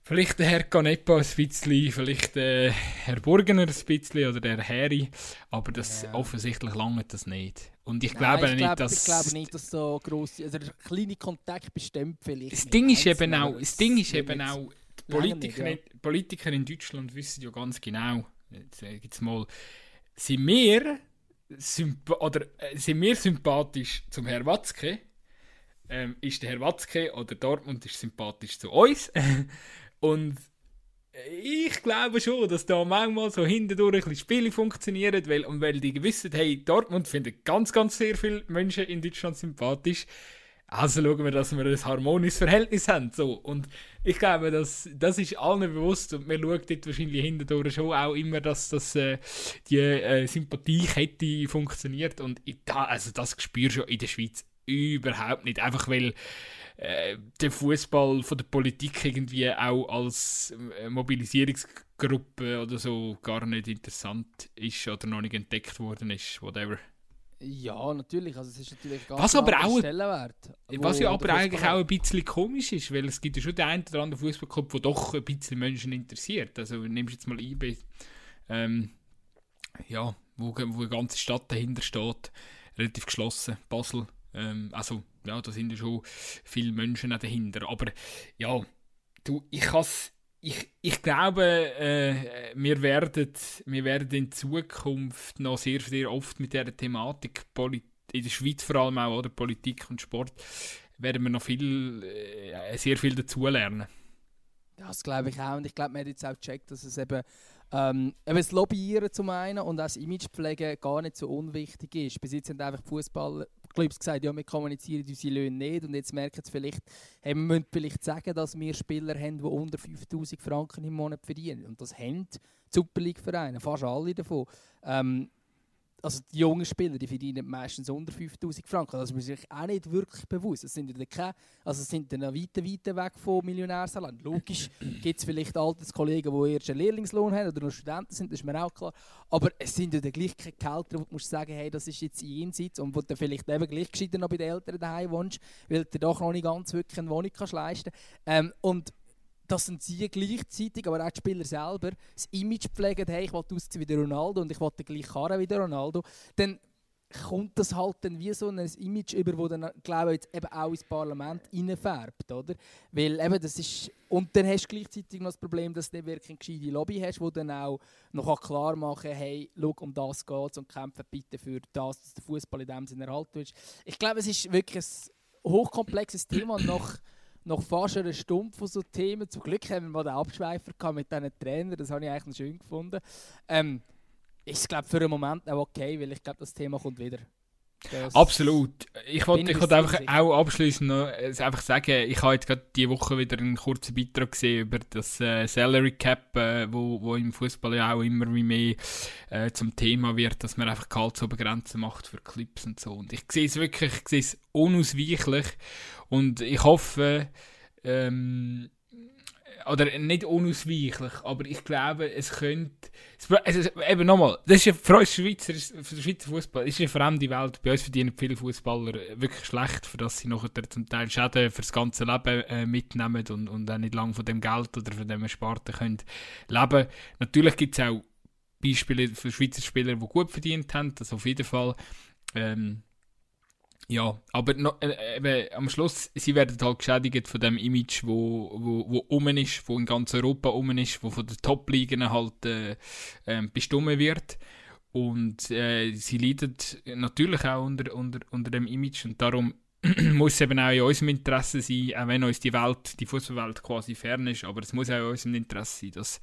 vielleicht der Herr Canepa ein bisschen, vielleicht äh, Herr Burgener ein bisschen oder der Harry. Aber das, ja. offensichtlich lange das nicht. Und ich Nein, glaube ich nicht, glaub, dass... Ich glaube nicht, dass so grosse... Also der kleine Kontakt bestimmt vielleicht Das Ding ist eben auch... Das Ding ist eben auch... Die Politiker, nicht, ja. Politiker in Deutschland wissen ja ganz genau, jetzt, jetzt mal, sind wir oder äh, sind wir sympathisch zum Herr Watzke? Ähm, ist der Herr Watzke oder Dortmund ist sympathisch zu uns? und ich glaube schon, dass da manchmal so hindurch ein bisschen Spiele funktionieren, weil, und weil die wissen, hey, Dortmund findet ganz, ganz sehr viele Menschen in Deutschland sympathisch. Also schauen wir, dass wir ein harmonisches Verhältnis haben. So. Und ich glaube, das, das ist allen bewusst und wir schauen dort wahrscheinlich hindurch schon auch immer, dass das, äh, die äh, Sympathiekette funktioniert. Und da, also das spürst du in der Schweiz überhaupt nicht. Einfach weil äh, der Fußball von der Politik irgendwie auch als äh, Mobilisierungsgruppe oder so gar nicht interessant ist oder noch nicht entdeckt worden ist, whatever. Ja, natürlich. Also es ist natürlich ganz was aber auch, Stellenwert. Was ja aber eigentlich auch ein bisschen komisch ist, weil es gibt ja schon den einen oder anderen Fußballclub, der doch ein bisschen Menschen interessiert. Also nimmst jetzt mal IB, ähm, ja, wo, wo eine ganze Stadt dahinter steht, relativ geschlossen, Basel. Ähm, also ja, da sind ja schon viele Menschen dahinter. Aber ja, du, ich kann ich, ich glaube, äh, wir, werden, wir werden in Zukunft noch sehr, sehr oft mit dieser Thematik, in der Schweiz vor allem auch, oder Politik und Sport, werden wir noch viel, äh, sehr viel dazulernen. Das glaube ich auch. Und ich glaube, man hat jetzt auch gecheckt, dass es eben ähm, das Lobbyieren zum einen und auch das Imagepflege gar nicht so unwichtig ist. Bis jetzt haben einfach Fußballclubs gesagt, ja, wir kommunizieren unsere Löhne nicht und jetzt merken sie vielleicht, hey, wir müssen vielleicht sagen, dass wir Spieler haben, die unter 5000 Franken im Monat verdienen. Und das haben die Super League-Vereine, fast alle davon. Ähm, also die jungen Spieler, die verdienen meistens unter 5000 Franken. Das ist man sich auch nicht wirklich bewusst. Das sind ja keine, also sind dann weit, weit weg von Millionärsalarien. Logisch gibt es vielleicht Alterskollegen, die erst einen Lehrlingslohn haben oder noch Studenten sind, das ist mir auch klar. Aber es sind ja dann gleich keine Gehälter, wo du musst sagen, hey, das ist jetzt jenseits und wo du vielleicht eben gleich gescheiter noch bei den Eltern daheim wohnst, weil du doch noch nicht ganz wirklich eine Wohnung kannst leisten kannst. Ähm, und dass sie gleichzeitig, aber auch die Spieler selber, das Image pflegen, hey, ich will aussehen wie der Ronaldo und ich will gleich Karren wie der Ronaldo, dann kommt das halt dann wie so ein Image über, das dann, glaube ich, jetzt eben auch ins Parlament reinfärbt, oder? Weil eben das ist... Und dann hast du gleichzeitig noch das Problem, dass du nicht wirklich eine gescheite Lobby hast, wo dann auch noch klar machen kann, hey, schau, um das geht es und kämpfe bitte für das, dass der Fußball in dem Sinne erhalten wird. Ich glaube, es ist wirklich ein hochkomplexes Thema nach noch fast eine Stunde von so Themen. Zum Glück haben wir mal den Abschweifer mit diesen Trainern, das habe ich eigentlich schön gefunden. Ähm, ist, glaube für einen Moment auch okay, weil ich glaube, das Thema kommt wieder. Das Absolut. Ich wollte ich einfach auch abschließend noch äh, einfach sagen, ich habe jetzt gerade diese Woche wieder einen kurzen Beitrag gesehen über das äh, Salary Cap, äh, wo, wo im Fußball ja auch immer wie mehr äh, zum Thema wird, dass man einfach Gehaltsobergrenzen macht für Clips und so. Und ich sehe es wirklich, ich sehe es unausweichlich und ich hoffe, ähm, oder nicht unausweichlich, aber ich glaube, es könnte. Es, eben nochmal, das ist ja für uns Schweizer, für den Schweizer Fußball, ist eine fremde Welt. Bei uns verdienen viele Fußballer wirklich schlecht, für das sie nachher zum Teil Schäden für das ganze Leben äh, mitnehmen und, und auch nicht lange von dem Geld oder von dem Ersparten können leben. Natürlich gibt es auch Beispiele für Schweizer Spieler, die gut verdient haben, das auf jeden Fall. Ähm, ja, aber no, äh, am Schluss, sie werden halt geschädigt von dem Image, wo, wo, wo um ist, wo in ganz Europa um ist, wo von den Top-Ligen halt äh, äh, bestimmt wird. Und äh, sie leiden natürlich auch unter, unter, unter dem Image. Und darum muss es eben auch in unserem Interesse sein, auch wenn uns die Welt, die Fußballwelt quasi fern ist, aber es muss auch in unserem Interesse sein, dass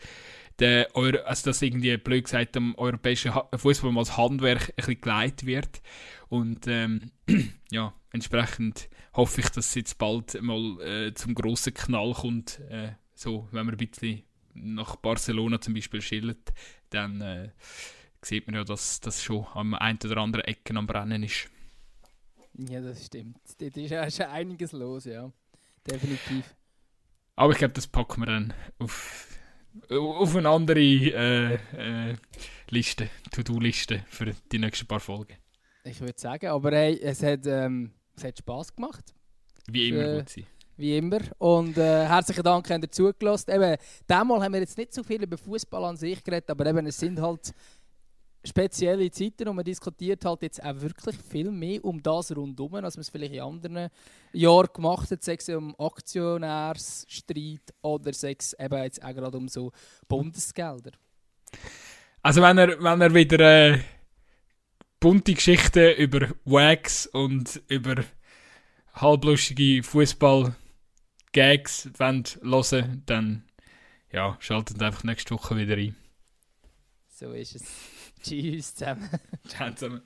der also dass irgendwie blöd gesagt am europäischen Fußball als Handwerk ein bisschen geleitet wird und ähm, ja, entsprechend hoffe ich, dass es jetzt bald mal äh, zum grossen Knall kommt, äh, so, wenn man ein bisschen nach Barcelona zum Beispiel schildert, dann äh, sieht man ja, dass das schon am einen oder anderen Ecken am Brennen ist. Ja, das stimmt. Dort ist ja schon einiges los, ja. Definitiv. Aber ich glaube, das packen wir dann auf, auf eine andere äh, äh, Liste, To-Do-Liste für die nächsten paar Folgen. Ich würde sagen, aber hey, es hat, ähm, es hat Spass gemacht. Wie immer, äh, gut. Wie immer. Und äh, herzlichen Dank, dass ihr zugelassen Eben, diesmal haben wir jetzt nicht so viel über Fußball an sich geredet, aber eben, es sind halt spezielle Zeiten und man diskutiert halt jetzt auch wirklich viel mehr um das rundherum, als man es vielleicht in anderen Jahren gemacht hat, sei es um Aktionärsstreit oder sei es eben jetzt auch gerade um so Bundesgelder. Also wenn er, wenn er wieder äh, bunte Geschichten über Wags und über halblustige Fußball-Gags hören dann ja, schaltet einfach nächste Woche wieder ein. So ist es. Tschüss zusammen. Ciao zusammen.